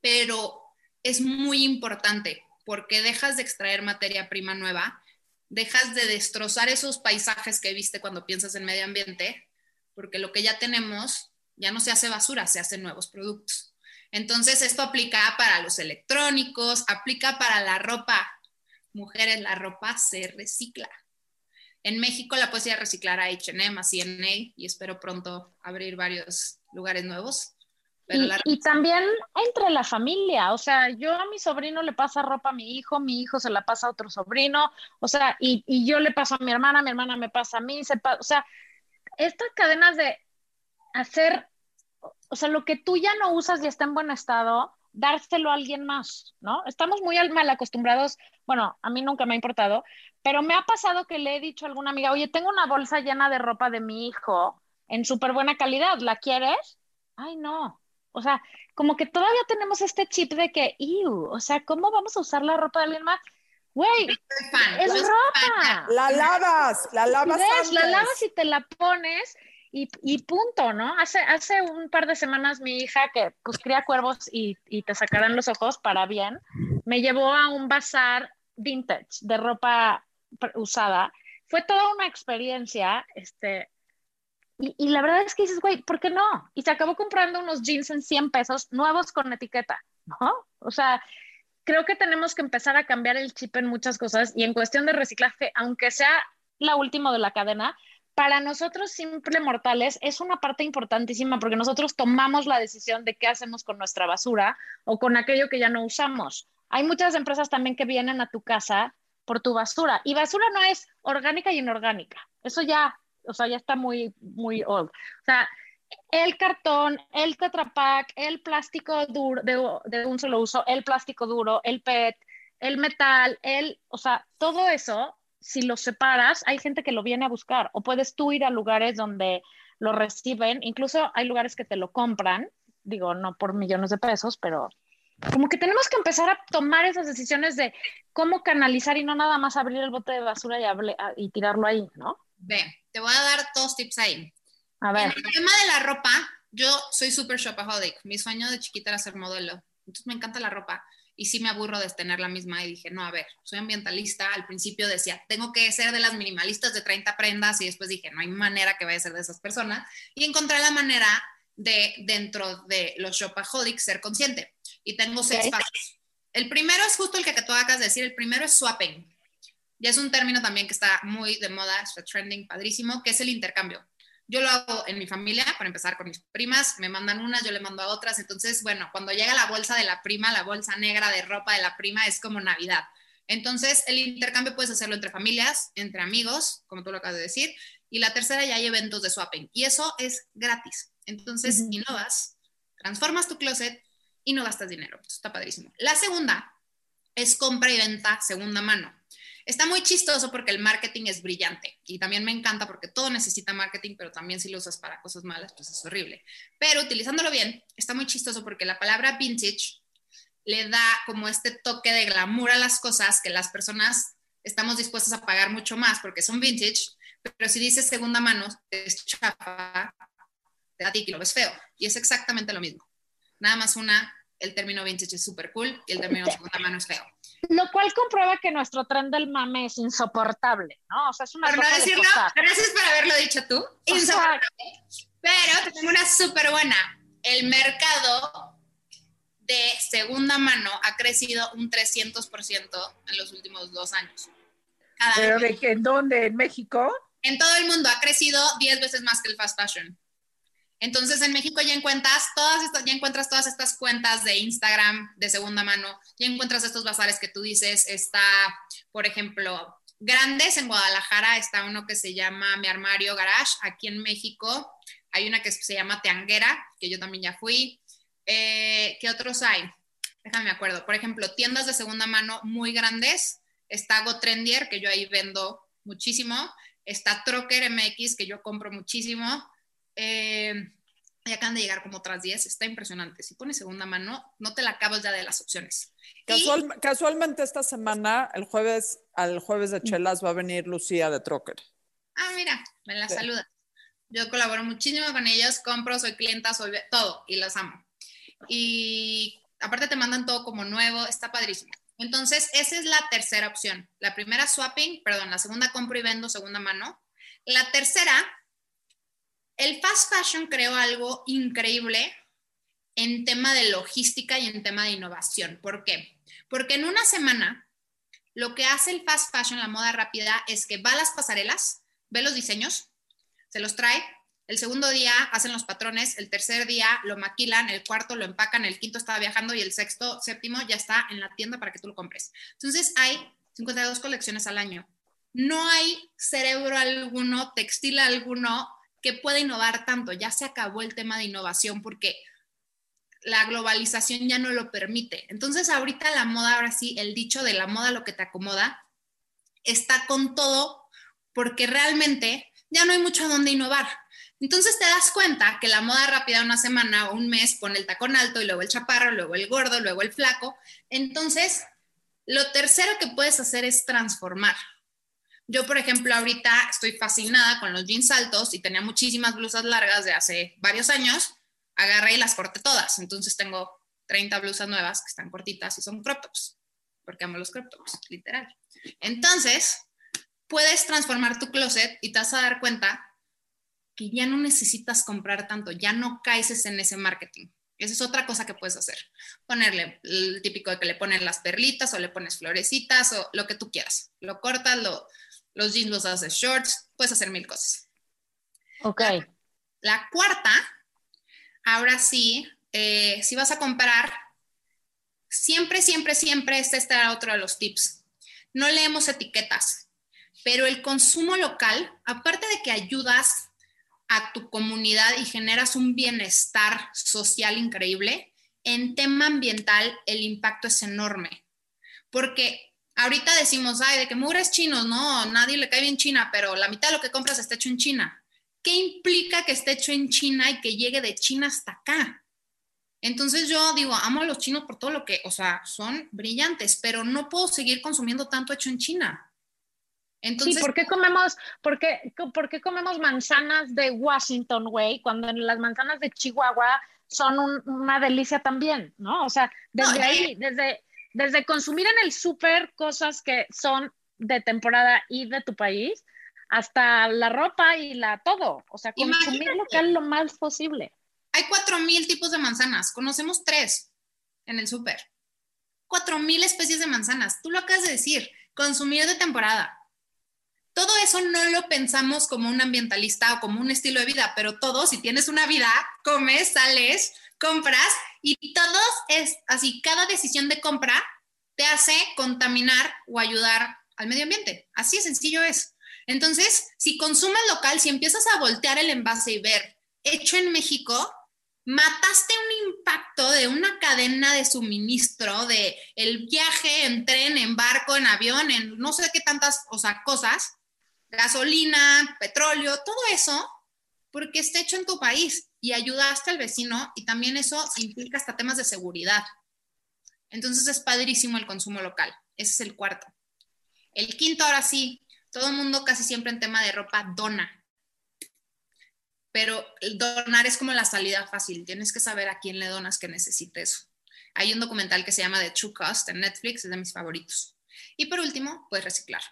pero es muy importante porque dejas de extraer materia prima nueva, dejas de destrozar esos paisajes que viste cuando piensas en medio ambiente, porque lo que ya tenemos ya no se hace basura, se hacen nuevos productos. Entonces, esto aplica para los electrónicos, aplica para la ropa. Mujeres, la ropa se recicla. En México la puedes ir a reciclar a H&M, a CNA y espero pronto abrir varios lugares nuevos. y, también entre la familia, o sea, yo a mi sobrino le pasa ropa a mi hijo, mi hijo se la pasa a otro sobrino, o sea, y, yo le paso a mi hermana, mi hermana me pasa a mí, se o sea, estas cadenas de hacer, o sea, lo que tú ya no usas y está en buen estado, dárselo a alguien más, ¿no? Estamos muy mal acostumbrados, bueno, a mí nunca me ha importado, pero me ha pasado que le he dicho a alguna amiga, oye, tengo una bolsa llena de ropa de mi hijo en súper buena calidad, ¿la quieres? Ay, no. O sea, como que todavía tenemos este chip de que, o sea, ¿cómo vamos a usar la ropa de alguien más? Güey, es ropa. La lavas, la lavas. La lavas y te la pones y, punto, ¿no? Hace, hace un par de semanas mi hija, que pues cría cuervos y, y te sacarán los ojos para bien, me llevó a un bazar vintage de ropa usada. Fue toda una experiencia, este, y, y, la verdad es que dices, güey, ¿por qué no? Y se acabó comprando unos jeans en 100 pesos nuevos con etiqueta, ¿no? O sea, creo que tenemos que empezar a cambiar el chip en muchas cosas y en cuestión de reciclaje, aunque sea la última de la cadena, para nosotros simple mortales es una parte importantísima porque nosotros tomamos la decisión de qué hacemos con nuestra basura o con aquello que ya no usamos. hay muchas empresas también que vienen a tu casa por tu basura. Y basura no es orgánica y inorgánica. Eso ya, o sea, ya está muy, muy old. O sea, el cartón, el Tetra Pak, el plástico duro de, de un solo uso, el plástico duro, el PET, el metal, el, o sea, todo eso, si lo separas, hay gente que lo viene a buscar. O puedes tú ir a lugares donde lo reciben, incluso hay lugares que te lo compran, digo, no por millones de pesos, pero como que tenemos que empezar a tomar esas decisiones de cómo canalizar y no nada más abrir el bote de basura y, hable- a- y tirarlo ahí, ¿no? Ve, te voy a dar dos tips ahí. A En ver, el tema de la ropa, yo soy súper shopaholic. Mi sueño de chiquita era ser modelo. Entonces me encanta la ropa. Y sí me aburro de tener la misma. Y dije, no, a ver, soy ambientalista. Al principio decía, tengo que ser de las minimalistas de 30 prendas. Y después dije, no hay manera que vaya a ser de esas personas. Y encontré la manera de, dentro de los shopaholics, ser consciente. Y tengo seis pasos. El primero es justo el que tú acabas de decir. El primero es swapping. Ya es un término también que está muy de moda, está trending, padrísimo, que es el intercambio. Yo lo hago en mi familia, para empezar con mis primas, me mandan unas, yo le mando a otras. Entonces, bueno, cuando llega la bolsa de la prima, la bolsa negra de ropa de la prima es como Navidad. Entonces, el intercambio puedes hacerlo entre familias, entre amigos, como tú lo acabas de decir. Y la tercera, ya hay eventos de swapping. Y eso es gratis. Entonces, Ujú. innovas, transformas tu closet y no gastas dinero. Eso está padrísimo. La segunda es compra y venta segunda mano. Está muy chistoso porque el marketing es brillante y también me encanta porque todo necesita marketing, pero también si lo usas para cosas malas, pues es horrible. Pero utilizándolo bien, está muy chistoso porque la palabra vintage le da como este toque de glamour a las cosas que las personas estamos dispuestas a pagar mucho más porque son vintage, pero si dices segunda mano, es chafa, te da ti que lo ves feo. Y es exactamente lo mismo. Nada más una, el término vintage es súper cool y el término segunda mano es feo. lo cual comprueba que nuestro tren del mame es insoportable, ¿no? O sea, es una Por no cosa de decirlo, costar. gracias por haberlo dicho tú. Insoportable. Pero te tengo una súper buena. El mercado de segunda mano ha crecido un 300% en los últimos dos años. Cada ¿Pero año. de que en dónde? ¿En México? En todo el mundo ha crecido 10 veces más que el fast fashion. Entonces en México ya encuentras todas estas, ya encuentras todas estas cuentas de Instagram de segunda mano, ya encuentras estos bazares que tú dices, está, por ejemplo, grandes en Guadalajara, está uno que se llama Mi Armario Garage, aquí en México hay una que se llama Teanguera, que yo también ya fui. Eh, ¿Qué otros hay? Déjame me acuerdo. Por ejemplo, tiendas de segunda mano muy grandes. Está Go Trendier, que yo ahí vendo muchísimo. Está Trocker MX, que yo compro muchísimo. Eh, y acaban de llegar como otras 10. Está impresionante. Si pones segunda mano, no te la acabas ya de las opciones. Y- Casual- casualmente esta semana, el jueves, al jueves de chelas va a venir Lucía de Trocker. ah, mira, me la Sí. saluda. Yo colaboro muchísimo con ellos, compro, soy clienta, soy todo y los amo. Y aparte te mandan todo como nuevo, está padrísimo. Entonces, esa es la tercera opción. La primera, swapping, perdón, la segunda, compro y vendo segunda mano. La tercera, el fast fashion creó algo increíble en tema de logística y en tema de innovación. ¿Por qué? Porque en una semana, lo que hace el fast fashion, la moda rápida, es que va a las pasarelas, ve los diseños, se los trae, el segundo día hacen los patrones, el tercer día lo maquilan, el cuarto lo empacan, el quinto está viajando y el sexto, séptimo ya está en la tienda para que tú lo compres. Entonces hay 52 colecciones al año. No hay cerebro alguno, textil alguno que pueda innovar tanto. Ya se acabó el tema de innovación porque la globalización ya no lo permite. Entonces ahorita la moda, ahora sí, el dicho de la moda lo que te acomoda, está con todo porque realmente ya no hay mucho a dónde innovar. Entonces te das cuenta que la moda rápida una semana o un mes pone el tacón alto y luego el chaparro, luego el gordo, luego el flaco. Entonces, lo tercero que puedes hacer es transformar. Yo, por ejemplo, ahorita estoy fascinada con los jeans altos y tenía muchísimas blusas largas de hace varios años. Agarré y las corté todas. Entonces tengo 30 blusas nuevas que están cortitas y son crop tops, porque amo los crop tops, literal. Entonces, puedes transformar tu closet y te vas a dar cuenta que ya no necesitas comprar tanto, ya no caes en ese marketing. Esa es otra cosa que puedes hacer. Ponerle el típico de que le ponen las perlitas o le pones florecitas o lo que tú quieras. Lo cortas, lo, los jeans los haces shorts, puedes hacer mil cosas. Ok. La cuarta, ahora sí, eh, si vas a comprar siempre, siempre, siempre, este está otro de los tips. No leemos etiquetas, pero el consumo local, aparte de que ayudas a tu comunidad y generas un bienestar social increíble, en tema ambiental el impacto es enorme. Porque ahorita decimos, ay, de que mugres chinos, no, nadie le cae bien China, pero la mitad de lo que compras está hecho en China. ¿Qué implica que esté hecho en China y que llegue de China hasta acá? Entonces yo digo, amo a los chinos por todo lo que, o sea, son brillantes, pero no puedo seguir consumiendo tanto hecho en China. Entonces, sí, ¿por qué comemos, por qué, por qué comemos manzanas de Washington, güey, cuando las manzanas de Chihuahua son un- una delicia también, ¿no? O sea, desde No, ahí, desde, desde consumir en el súper cosas que son de temporada y de tu país, hasta la ropa y la todo. O sea, consumir Imagínate. local lo más posible. hay cuatro mil tipos de manzanas, conocemos tres en el súper. Cuatro mil especies de manzanas, tú lo acabas de decir, consumir de temporada. Todo eso no lo pensamos como un ambientalista o como un estilo de vida, pero todo, si tienes una vida, comes, sales, compras y todos es así, cada decisión de compra te hace contaminar o ayudar al medio ambiente. Así de sencillo es. Entonces, si consumes local, si empiezas a voltear el envase y ver hecho en México, mataste un impacto de una cadena de suministro, de el viaje en tren, en barco, en avión, en no sé qué tantas o sea, cosas, gasolina, petróleo, todo eso, porque está hecho en tu país y ayudaste al vecino y también eso implica hasta temas de seguridad. Entonces es padrísimo el consumo local. Ese es el cuarto. El quinto, ahora sí, todo el mundo casi siempre en tema de ropa dona pero donar es como la salida fácil. Tienes que saber a quién le donas que necesite eso. Hay un documental que se llama The True Cost en Netflix, es de mis favoritos. Y por último, puedes reciclar.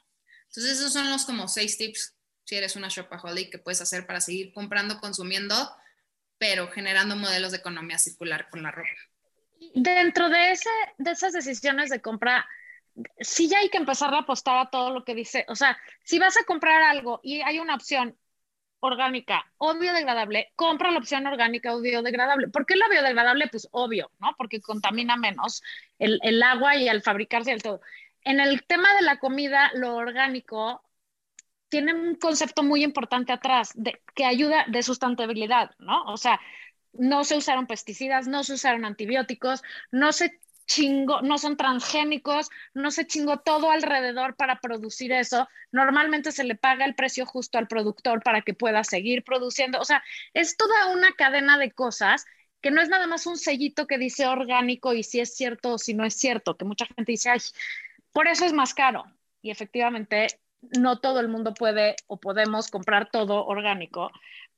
Entonces, esos son los como seis tips si eres una shopaholic que puedes hacer para seguir comprando, consumiendo, pero generando modelos de economía circular con la ropa. Dentro de, ese, de esas decisiones de compra, sí ya hay que empezar a apostar a todo lo que dice. O sea, si vas a comprar algo y hay una opción orgánica o biodegradable, compra la opción orgánica o biodegradable. ¿Por qué la biodegradable? Pues obvio, ¿no? Porque contamina menos el, el agua y al fabricarse el todo. En el tema de la comida, lo orgánico tiene un concepto muy importante atrás que ayuda de sustentabilidad, ¿no? O sea, no se usaron pesticidas, no se usaron antibióticos, no se chingo, no son transgénicos, no se chingó todo alrededor para producir eso. Normalmente se le paga el precio justo al productor para que pueda seguir produciendo. O sea, es toda una cadena de cosas que no es nada más un sellito que dice orgánico y si es cierto o si no es cierto, que mucha gente dice, ay, por eso es más caro. Y efectivamente, no todo el mundo puede o podemos comprar todo orgánico,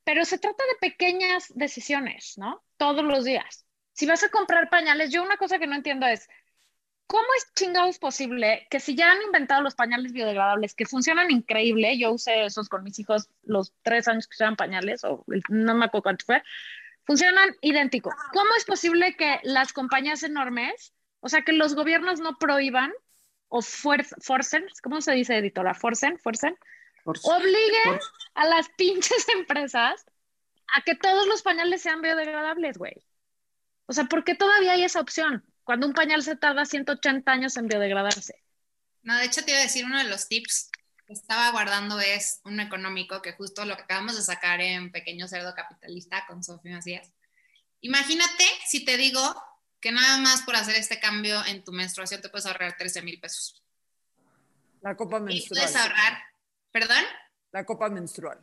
pero se trata de pequeñas decisiones, ¿no? Todos los días si vas a comprar pañales, yo una cosa que no entiendo es, ¿cómo es chingados posible que si ya han inventado los pañales biodegradables que funcionan increíble, yo usé esos con mis hijos los tres años que usaban pañales, o no me acuerdo cuánto fue, funcionan idéntico. ¿Cómo es posible que las compañías enormes, o sea, que los gobiernos no prohíban o forcen, ¿cómo se dice, editora? Forcen, forcen, obliguen a las pinches empresas a que todos los pañales sean biodegradables, güey. O sea, ¿por qué todavía hay esa opción? Cuando un pañal se tarda 180 años en biodegradarse. No, de hecho te iba a decir uno de los tips que estaba guardando es un económico que justo lo que acabamos de sacar en Pequeño Cerdo Capitalista con Sofía Macías. Imagínate si te digo que nada más por hacer este cambio en tu menstruación te puedes ahorrar 13 mil pesos. La copa Y menstrual. puedes ahorrar, ¿perdón? La copa menstrual.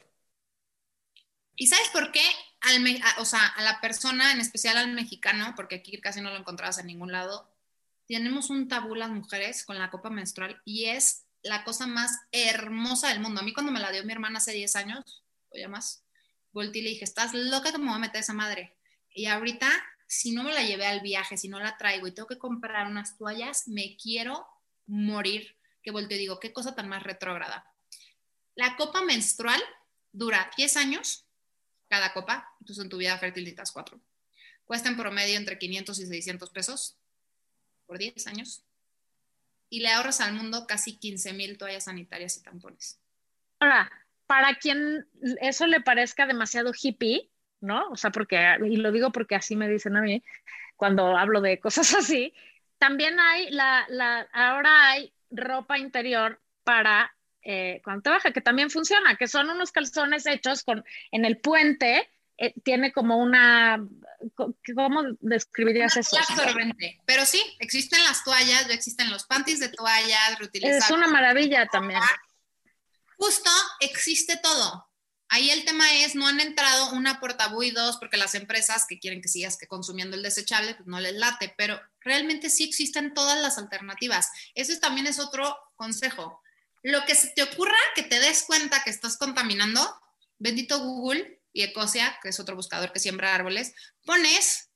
¿Y sabes por qué? Al a- o sea, a la persona, en especial al mexicano, porque aquí casi no lo encontrabas en ningún lado, tenemos un tabú las mujeres con la copa menstrual y es la cosa más hermosa del mundo. A mí cuando me la dio mi hermana hace 10 años, o ya más, volteé y le dije, estás loca que me voy a meter esa madre. Y ahorita, si no me la llevé al viaje, si no la traigo y tengo que comprar unas toallas, me quiero morir. Que volteo y digo, qué cosa tan más retrógrada. La copa menstrual dura 10 años cada copa, entonces en tu vida fértil necesitas cuatro. Cuesta en promedio entre 500 y 600 pesos por 10 años. Y le ahorras al mundo casi 15 mil toallas sanitarias y tampones. Ahora, para quien eso le parezca demasiado hippie, ¿no? O sea, porque, y lo digo porque así me dicen a mí cuando hablo de cosas así, también hay la, la, ahora hay ropa interior para eh, cuando te baja, que también funciona, que son unos calzones hechos con, en el puente, eh, tiene como una, ¿cómo describirías Una eso? absorbente. Pero sí, existen las toallas, ya existen los panties de toallas reutilizables. Es una maravilla también. Justo existe todo. Ahí el tema es, no han entrado una portabuidos porque las empresas que quieren que sigas que consumiendo el desechable, pues no les late, pero realmente sí existen todas las alternativas. Eso también es otro consejo. Lo que se te ocurra que te des cuenta que estás contaminando, bendito Google y Ecosia, que es otro buscador que siembra árboles, pones,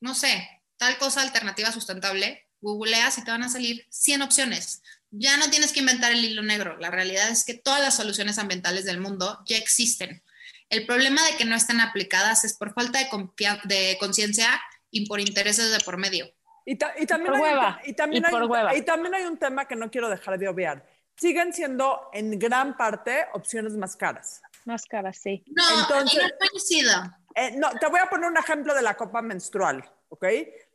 no sé, tal cosa alternativa sustentable, googleas y te van a salir 100 opciones. Ya no tienes que inventar el hilo negro. La realidad es que todas las soluciones ambientales del mundo ya existen. El problema de que no estén aplicadas es por falta de, conciencia y por intereses de por medio. Y, ta- y también, por hay, un hueva, te- y también y hay por un- hueva. y también hay un tema que no quiero dejar de obviar. Siguen siendo en gran parte opciones más caras. Más cara, sí. No, Entonces- no coincido. Eh, no, te voy a poner un ejemplo de la copa menstrual, ¿ok?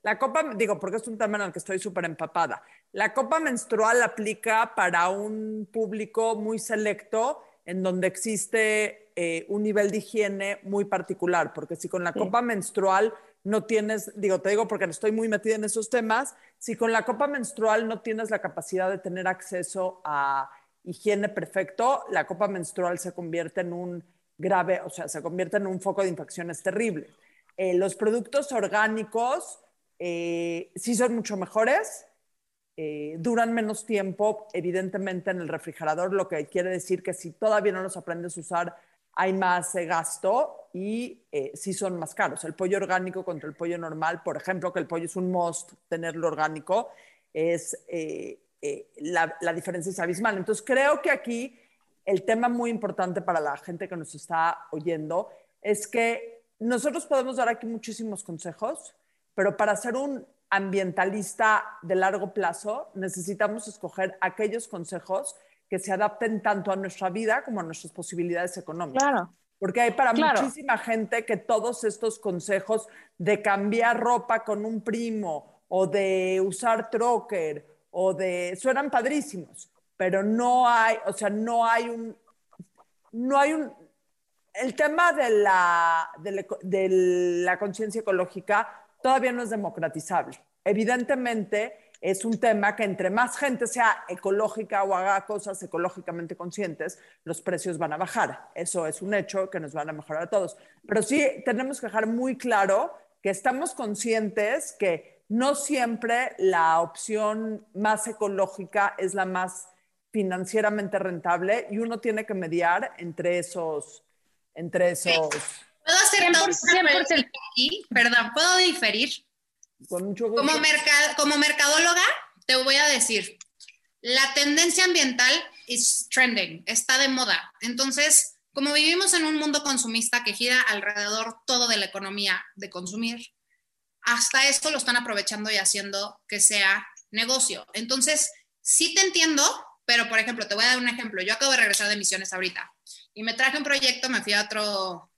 La copa, digo, porque es un tema en el que estoy súper empapada. La copa menstrual aplica para un público muy selecto en donde existe eh, un nivel de higiene muy particular, porque si con la Sí. copa menstrual no tienes, digo, te digo porque estoy muy metida en esos temas, si con la copa menstrual no tienes la capacidad de tener acceso a higiene perfecto, la copa menstrual se convierte en un grave, o sea, se convierte en un foco de infecciones terrible. Eh, los productos orgánicos eh, sí son mucho mejores, eh, duran menos tiempo, evidentemente, en el refrigerador, lo que quiere decir que si todavía no los aprendes a usar, hay más eh, gasto y eh, sí son más caros. El pollo orgánico contra el pollo normal, por ejemplo, que el pollo es un must tenerlo orgánico, es eh, la, la diferencia es abismal. Entonces, creo que aquí el tema muy importante para la gente que nos está oyendo es que nosotros podemos dar aquí muchísimos consejos, pero para ser un ambientalista de largo plazo necesitamos escoger aquellos consejos que se adapten tanto a nuestra vida como a nuestras posibilidades económicas. Claro. Porque hay para Claro. muchísima gente que todos estos consejos de cambiar ropa con un primo o de usar troker o de suenan padrísimos, pero no hay, o sea, no hay un no hay un el tema de la de la, de la conciencia ecológica todavía no es democratizable. Evidentemente es un tema que entre más gente sea ecológica o haga cosas ecológicamente conscientes, los precios van a bajar. Eso es un hecho que nos van a mejorar a todos. Pero sí tenemos que dejar muy claro que estamos conscientes que no siempre la opción más ecológica es la más financieramente rentable y uno tiene que mediar entre esos, entre esos, ¿Puedo hacer 100%, toda una 100%. pregunta aquí? Perdón, ¿puedo diferir? con mucho gusto. Como, merca- como mercadóloga, te voy a decir, la tendencia ambiental es trending, está de moda. Entonces, como vivimos en un mundo consumista que gira alrededor todo de la economía de consumir, hasta esto lo están aprovechando y haciendo que sea negocio. Entonces, sí te entiendo, pero por ejemplo, te voy a dar un ejemplo. Yo acabo de regresar de misiones ahorita y me traje un proyecto, me fui a otro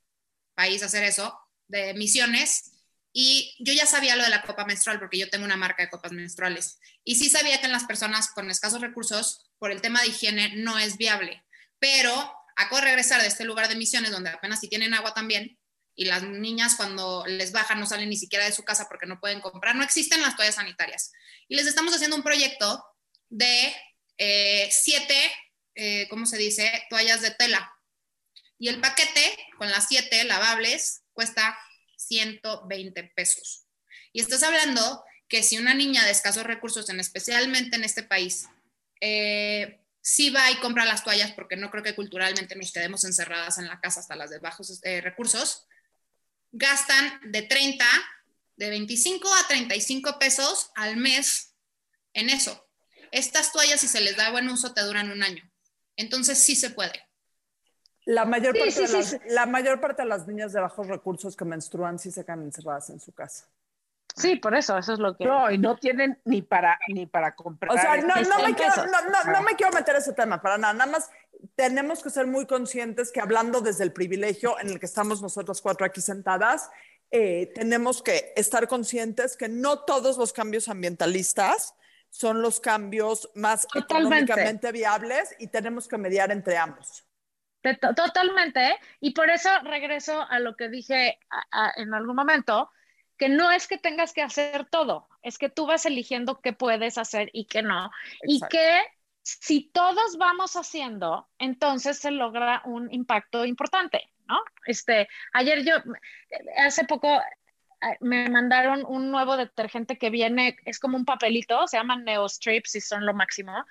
país hacer eso, de misiones, y yo ya sabía lo de la copa menstrual porque yo tengo una marca de copas menstruales. Y sí sabía que en las personas con escasos recursos, por el tema de higiene, no es viable. Pero acabo de regresar de este lugar de misiones donde apenas si tienen agua también. Y las niñas cuando les bajan no salen ni siquiera de su casa porque no pueden comprar. No existen las toallas sanitarias. Y les estamos haciendo un proyecto de eh, siete, eh, ¿cómo se dice? Toallas de tela. Y el paquete con las siete lavables cuesta 120 pesos. Y estás hablando que si una niña de escasos recursos, en especialmente en este país, eh, sí va y compra las toallas, porque no creo que culturalmente nos quedemos encerradas en la casa hasta las de bajos eh, recursos, gastan de 30, de 25 a 35 pesos al mes en eso. Estas toallas, si se les da buen uso, te duran un año. Entonces sí se puede. La mayor, Sí, parte sí, de las, sí. la mayor parte de las niñas de bajos recursos que menstruan sí se quedan encerradas en su casa. Sí, por eso, eso es lo que. No, y no tienen ni para ni para comprar. O sea, no, este- no, me 100 quiero, no, no- no me quiero meter ese tema para nada. Nada más tenemos que ser muy conscientes que hablando desde el privilegio en el que estamos nosotros cuatro aquí sentadas, eh, tenemos que estar conscientes que no todos los cambios ambientalistas son los cambios más Totalmente. económicamente viables y tenemos que mediar entre ambos. Te- to- Totalmente, ¿eh? y por eso regreso a lo que dije a- a- en algún momento, que no es que tengas que hacer todo, es que tú vas eligiendo qué puedes hacer y qué no, y Exacto. que si todos vamos haciendo, entonces se logra un impacto importante, ¿no? Este, ayer yo, hace poco me mandaron un nuevo detergente que viene, es como un papelito, se llaman Neostrips y son lo máximo,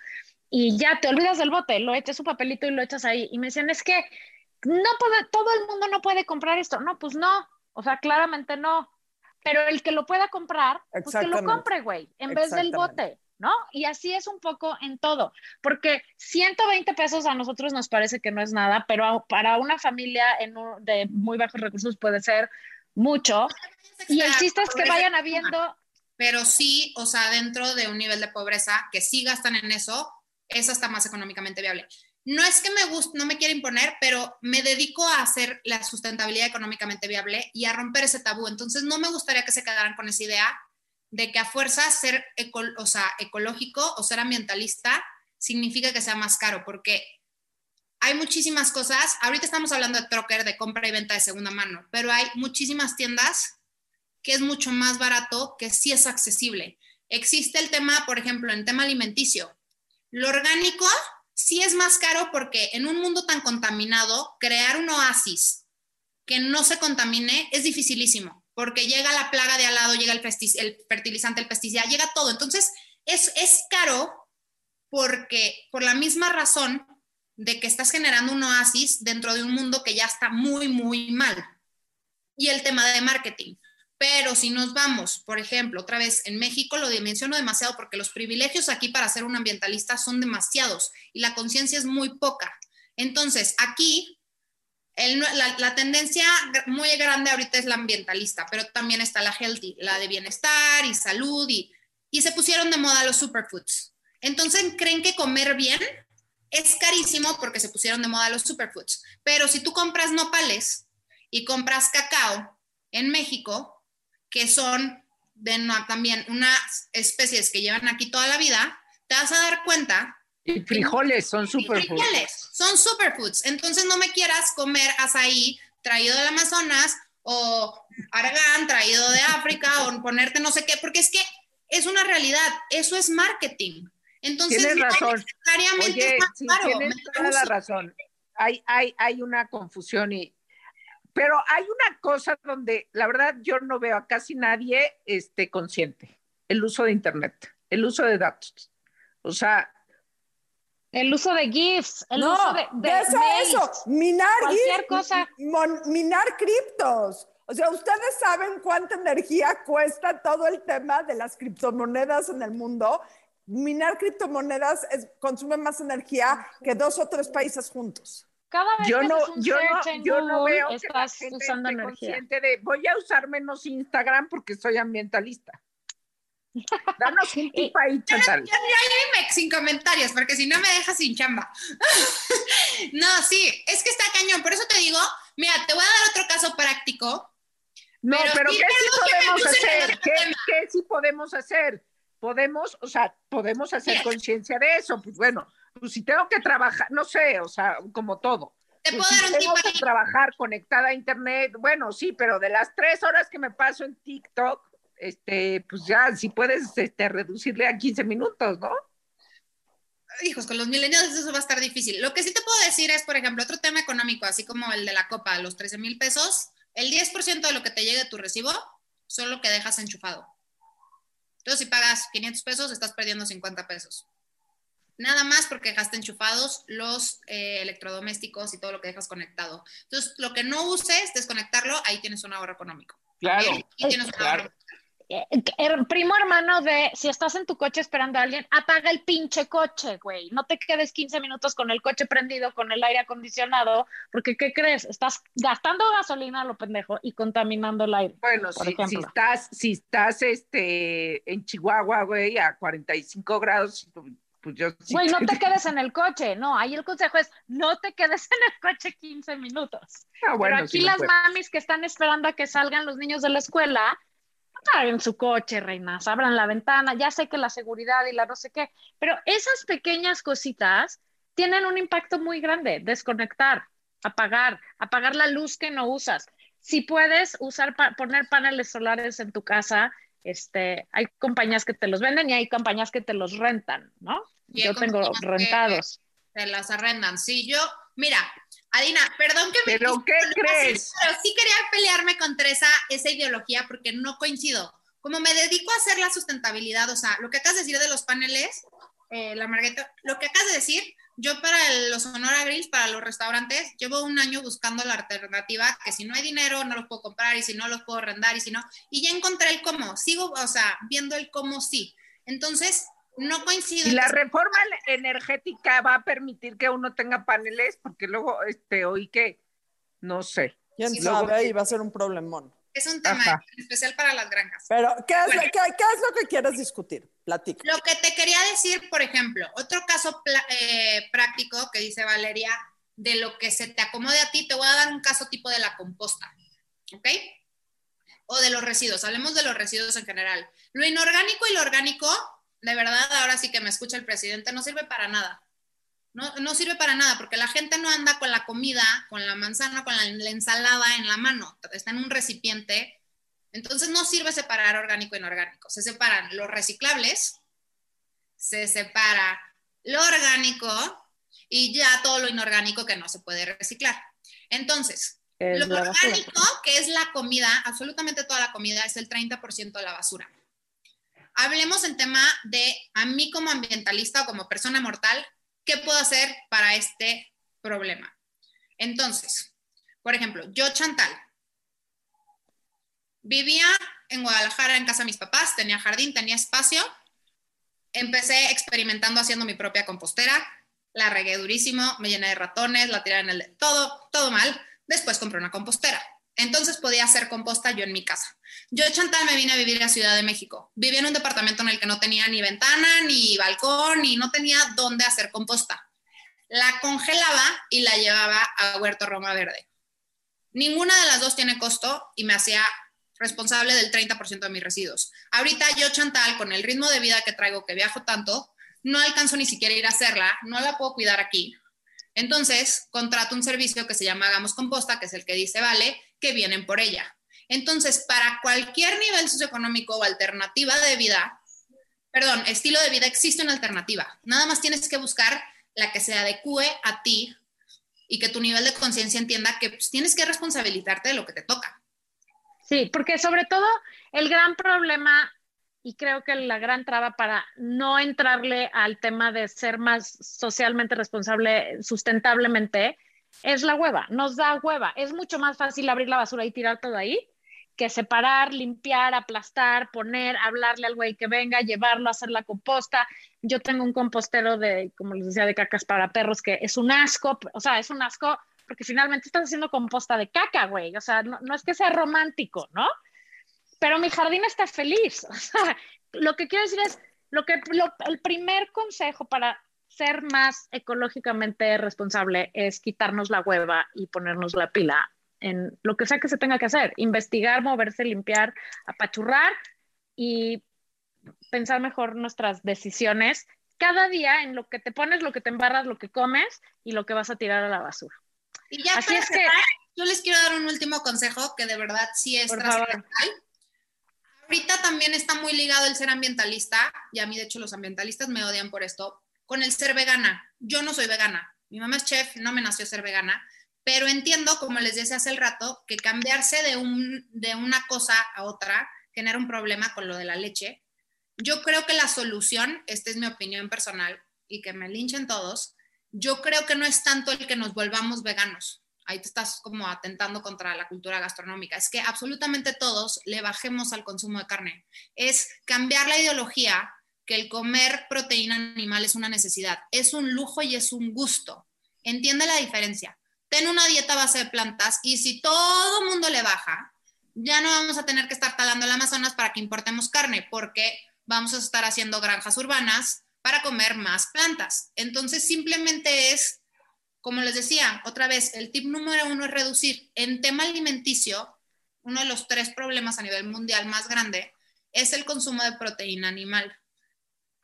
y ya te olvidas del bote, lo echas un papelito y lo echas ahí. Y me decían, es que no puede, todo el mundo no puede comprar esto. No, pues no, o sea, claramente no. Pero el que lo pueda comprar, pues que lo compre, güey, en vez del bote, ¿no? Y así es un poco en todo, porque 120 pesos a nosotros nos parece que no es nada, pero a- para una familia en un- de muy bajos recursos puede ser mucho. Y el chiste es que vayan habiendo Pero sí, o sea, dentro de un nivel de pobreza, que sí gastan en eso, es hasta más económicamente viable. No es que me guste, no me quiera imponer, pero me dedico a hacer la sustentabilidad económicamente viable y a romper ese tabú. Entonces, no me gustaría que se quedaran con esa idea de que a fuerza ser ecológico o ser ambientalista significa que sea más caro, porque hay muchísimas cosas. Ahorita estamos hablando de trocker, de compra y venta de segunda mano, pero hay muchísimas tiendas que es mucho más barato, que sí es accesible. Existe el tema, por ejemplo, en tema alimenticio. Lo orgánico sí es más caro porque en un mundo tan contaminado, crear un oasis que no se contamine es dificilísimo, porque llega la plaga de al lado, llega el, fertilizante, el pesticida, llega todo. Entonces, es, es caro porque por la misma razón de que estás generando un oasis dentro de un mundo que ya está muy, muy mal. Y el tema de marketing. Pero si nos vamos, por ejemplo, otra vez en México, lo menciono demasiado porque los privilegios aquí para ser un ambientalista son demasiados y la conciencia es muy poca. Entonces, aquí la, tendencia muy grande ahorita es la ambientalista, pero también está la healthy, la de bienestar y salud y se pusieron de moda los superfoods. Entonces, ¿creen que comer bien es carísimo porque se pusieron de moda los superfoods? Pero si tú compras nopales y compras cacao en México, que son de no- también unas especies que llevan aquí toda la vida, te vas a dar cuenta Y frijoles son superfoods. frijoles son superfoods. Entonces no me quieras comer azaí traído del Amazonas o argán traído de África o ponerte no sé qué, porque es que es una realidad, eso es marketing. Entonces Tienes razón. Oye, sí, tienes toda la razón. Hay, hay, hay una confusión y pero hay una cosa donde la verdad yo no veo a casi nadie este, consciente, el uso de internet, el uso de datos. O sea, el uso de GIFs, el no, uso de, de de eso, mails. eso, minar, cualquier gif- cosa. mon- minar criptos. O sea, ustedes saben cuánta energía cuesta todo el tema de las criptomonedas en el mundo. Minar criptomonedas es- consume más energía que dos o tres países juntos. Cada vez yo que no, un yo no, en yo no veo que la estás gente usando esté energía. consciente de voy a usar menos Instagram porque soy ambientalista. Danos un tip ahí, Chantal. Ya, ya dime sin comentarios, porque si no me dejas sin chamba. no, sí, es que está cañón. Por eso te digo, mira, te voy a dar otro caso práctico. No, Pero pero, sí, ¿qué sí podemos hacer? ¿Qué, qué sí podemos hacer? Podemos, o sea, podemos hacer conciencia de eso. Pues bueno, pues si tengo que trabajar, no sé, o sea, como todo. Te puedo si dar un tengo tip que ahí. trabajar conectada a internet, bueno, sí, pero de las tres horas que me paso en TikTok, este, pues ya, si puedes este, reducirle a 15 minutos, ¿no? hijos, con los millennials eso va a estar difícil. Lo que sí te puedo decir es, por ejemplo, otro tema económico, así como el de la copa, los 13 mil pesos, el 10% de lo que te llegue a tu recibo son lo que dejas enchufado. Entonces, si pagas 500 pesos, estás perdiendo 50 pesos. Nada más porque dejaste enchufados los eh, electrodomésticos y todo lo que dejas conectado. Entonces, lo que no uses, desconectarlo, ahí tienes un ahorro económico. Claro, Ahí tienes un claro. ahorro. Eh, el primo hermano de si estás en tu coche esperando a alguien, apaga el pinche coche, güey. No te quedes 15 minutos con el coche prendido, con el aire acondicionado, porque ¿qué crees? Estás gastando gasolina a lo pendejo y contaminando el aire. Bueno, por si, si estás, si estás este, en Chihuahua, güey, a 45 grados, pues yo sí Güey, no te quedes en el coche. No, ahí el consejo es no te quedes en el coche 15 minutos. Ah, bueno, Pero aquí sí, las mamis que están esperando a que salgan los niños de la escuela, en su coche, reinas, abran la ventana. Ya sé que la seguridad y la no sé qué, pero esas pequeñas cositas tienen un impacto muy grande. Desconectar, apagar, apagar la luz que no usas. Si puedes usar, pa- poner paneles solares en tu casa, este, hay compañías que te los venden y hay compañías que te los rentan, ¿no? Y Yo tengo rentados. Te las arrendan. Sí, yo, mira, Adina, perdón que me ¿Pero qué crees? pero sí quería pelearme contra esa, esa ideología porque no coincido. Como me dedico a hacer la sustentabilidad, o sea, lo que acabas de decir de los paneles, eh, la Margarita, lo que acabas de decir, yo para el- los Sonora Grills, para los restaurantes, llevo un año buscando la alternativa, que si no hay dinero no los puedo comprar y si no los puedo arrendar y si no, y ya encontré el cómo, sigo, o sea, viendo el cómo sí. Entonces, no coincido. Y la reforma energética va a permitir que uno tenga paneles, porque luego este, oí que, no sé. ¿Quién Sí, sabe? Y va a ser un problemón. Es un tema Ajá. especial para las granjas. Pero, ¿qué es, Bueno. qué- qué es lo que quieres discutir? Platica. Lo que te quería decir, por ejemplo, otro caso eh, práctico que dice Valeria, de lo que se te acomode a ti, te voy a dar un caso tipo de la composta, ¿ok? O de los residuos, hablemos de los residuos en general. Lo inorgánico y lo orgánico, de verdad, ahora sí que me escucha el presidente, no sirve para nada. No, no sirve para nada porque la gente no anda con la comida, con la manzana, con la, la ensalada en la mano, está en un recipiente. Entonces no sirve separar orgánico e inorgánico. Se separan los reciclables, se separa lo orgánico y ya todo lo inorgánico que no se puede reciclar. Entonces, Es lo basura. orgánico, que es la comida, absolutamente toda la comida, es el 30% de la basura. Hablemos en tema de a mí como ambientalista o como persona mortal, ¿qué puedo hacer para este problema? Entonces, por ejemplo, yo Chantal, vivía en Guadalajara en casa de mis papás, tenía jardín, tenía espacio, empecé experimentando haciendo mi propia compostera, la regué durísimo, me llené de ratones, la tiré en el... Todo, todo mal. Después compré una compostera. Entonces podía hacer composta yo en mi casa. Yo Chantal me vine a vivir a Ciudad de México. Vivía en un departamento en el que no tenía ni ventana, ni balcón, y no tenía dónde hacer composta. La congelaba y la llevaba a Huerto Roma Verde. Ninguna de las dos tiene costo y me hacía responsable del 30% de mis residuos. Ahorita yo, Chantal, con el ritmo de vida que traigo, que viajo tanto, no alcanzo ni siquiera ir a hacerla, no la puedo cuidar aquí. Entonces, contrato un servicio que se llama Hagamos Composta, que es el que dice, vale, que vienen por ella. Entonces, para cualquier nivel socioeconómico o alternativa de vida, perdón, estilo de vida, existe una alternativa. Nada más tienes que buscar la que se adecue a ti y que tu nivel de conciencia entienda que pues, tienes que responsabilizarte de lo que te toca. Sí, porque sobre todo el gran problema y creo que la gran traba para no entrarle al tema de ser más socialmente responsable sustentablemente es la hueva, nos da hueva. Es mucho más fácil abrir la basura y tirar todo ahí que separar, limpiar, aplastar, poner, hablarle al güey que venga, llevarlo a hacer la composta. Yo tengo un compostero de, como les decía, de cacas para perros que es un asco, o sea, es un asco porque finalmente estás haciendo composta de caca, güey. O sea, no, no es que sea romántico, ¿no? Pero mi jardín está feliz. O sea, lo que quiero decir es, lo que, lo, el primer consejo para ser más ecológicamente responsable es quitarnos la hueva y ponernos la pila en lo que sea que se tenga que hacer, investigar, moverse, limpiar, apachurrar y pensar mejor nuestras decisiones cada día en lo que te pones, lo que te embarras, lo que comes y lo que vas a tirar a la basura. Y ya Así es que- yo les quiero dar un último consejo que de verdad sí es Por favor. trascendental. Ahorita también está muy ligado el ser ambientalista, y a mí de hecho los ambientalistas me odian por esto, con el ser vegana. Yo no soy vegana, mi mamá es chef, no me nació ser vegana, pero entiendo, como les decía hace el rato, que cambiarse de, un, de una cosa a otra genera un problema con lo de la leche. Yo creo que la solución, esta es mi opinión personal y que me linchen todos, yo creo que no es tanto el que nos volvamos veganos. Ahí te estás como atentando contra la cultura gastronómica. Es que absolutamente todos le bajemos al consumo de carne. Es cambiar la ideología que el comer proteína animal es una necesidad, es un lujo y es un gusto. Entiende la diferencia. Ten una dieta base de plantas y si todo mundo le baja, ya no vamos a tener que estar talando el Amazonas para que importemos carne, porque vamos a estar haciendo granjas urbanas, para comer más plantas. Entonces, simplemente es, como les decía, otra vez, el tip número uno es reducir. En tema alimenticio, uno de los tres problemas a nivel mundial más grande es el consumo de proteína animal.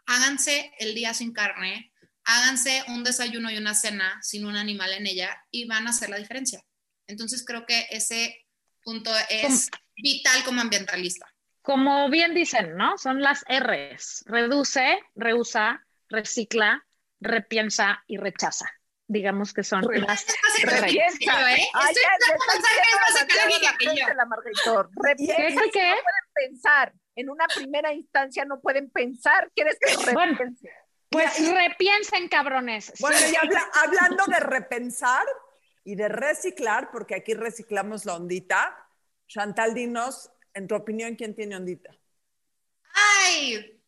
Háganse el día sin carne, háganse un desayuno y una cena sin un animal en ella y van a hacer la diferencia. Entonces creo que ese punto es vital como ambientalista. Como bien dicen, ¿no? Son las R's. Reduce, reusa, recicla, repiensa y rechaza. Digamos que son las Repiensa. ¿eh? Ay, más la tía ecológica la que gente, yo. la Margarito. Repiensa. ¿Qué, qué, qué? No pueden pensar. En una primera instancia no pueden pensar. ¿Quieres que Bueno. repiense? Pues repiensen, cabrones. Bueno, y habla- hablando de repensar y de reciclar, porque aquí reciclamos la ondita, Chantal, dinos, en tu opinión, ¿quién tiene ondita? Ay,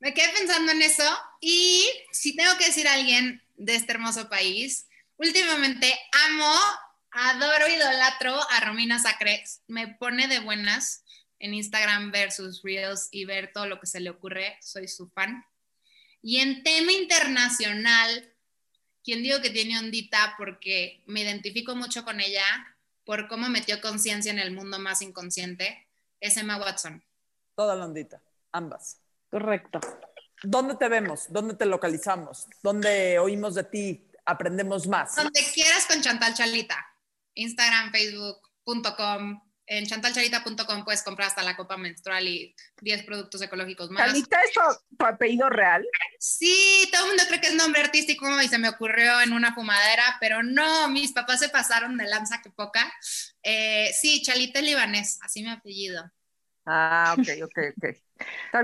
me quedé pensando en eso y si tengo que decir a alguien de este hermoso país, últimamente amo, adoro, idolatro a Romina Sacres. Me pone de buenas en Instagram ver sus reels y ver todo lo que se le ocurre. Soy su fan. Y en tema internacional, quien digo que tiene ondita porque me identifico mucho con ella por cómo metió conciencia en el mundo más inconsciente, es Emma Watson. Toda la ondita, ambas. Correcto. ¿Dónde te vemos? ¿Dónde te localizamos? ¿Dónde oímos de ti? ¿Aprendemos más? Donde quieras con Chantal Chalita. Instagram, facebook.com. En chantalchalita.com puedes comprar hasta la copa menstrual y 10 productos ecológicos más. Calita es tu, tu apellido real. Sí, todo el mundo cree que es nombre artístico y se me ocurrió en una fumadera, pero no, mis papás se pasaron de lanza que poca. Eh, sí, Chalita es libanés, así mi apellido. Ah, ok, ok, ok.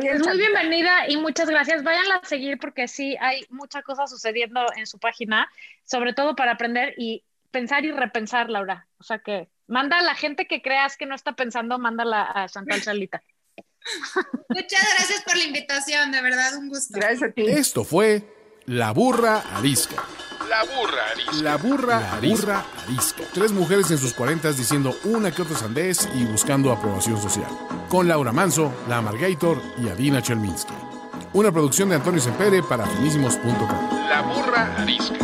Es muy bienvenida y muchas gracias. Váyanla a seguir porque sí hay mucha cosa sucediendo en su página, sobre todo para aprender y pensar y repensar, Laura. O sea que manda a la gente que creas que no está pensando, mándala a Chantal Chalita. Muchas gracias por la invitación, de verdad, un gusto. Gracias a ti. Esto fue La Burra Arisca. La burra arisca. La burra, arisca. arisca. Tres mujeres en sus cuarentas diciendo una que otra sandez y buscando aprobación social. Con Laura Manso, La Margator y Adina Chelminsky. Una producción de Antonio Sempere para finísimos.com. La burra arisca.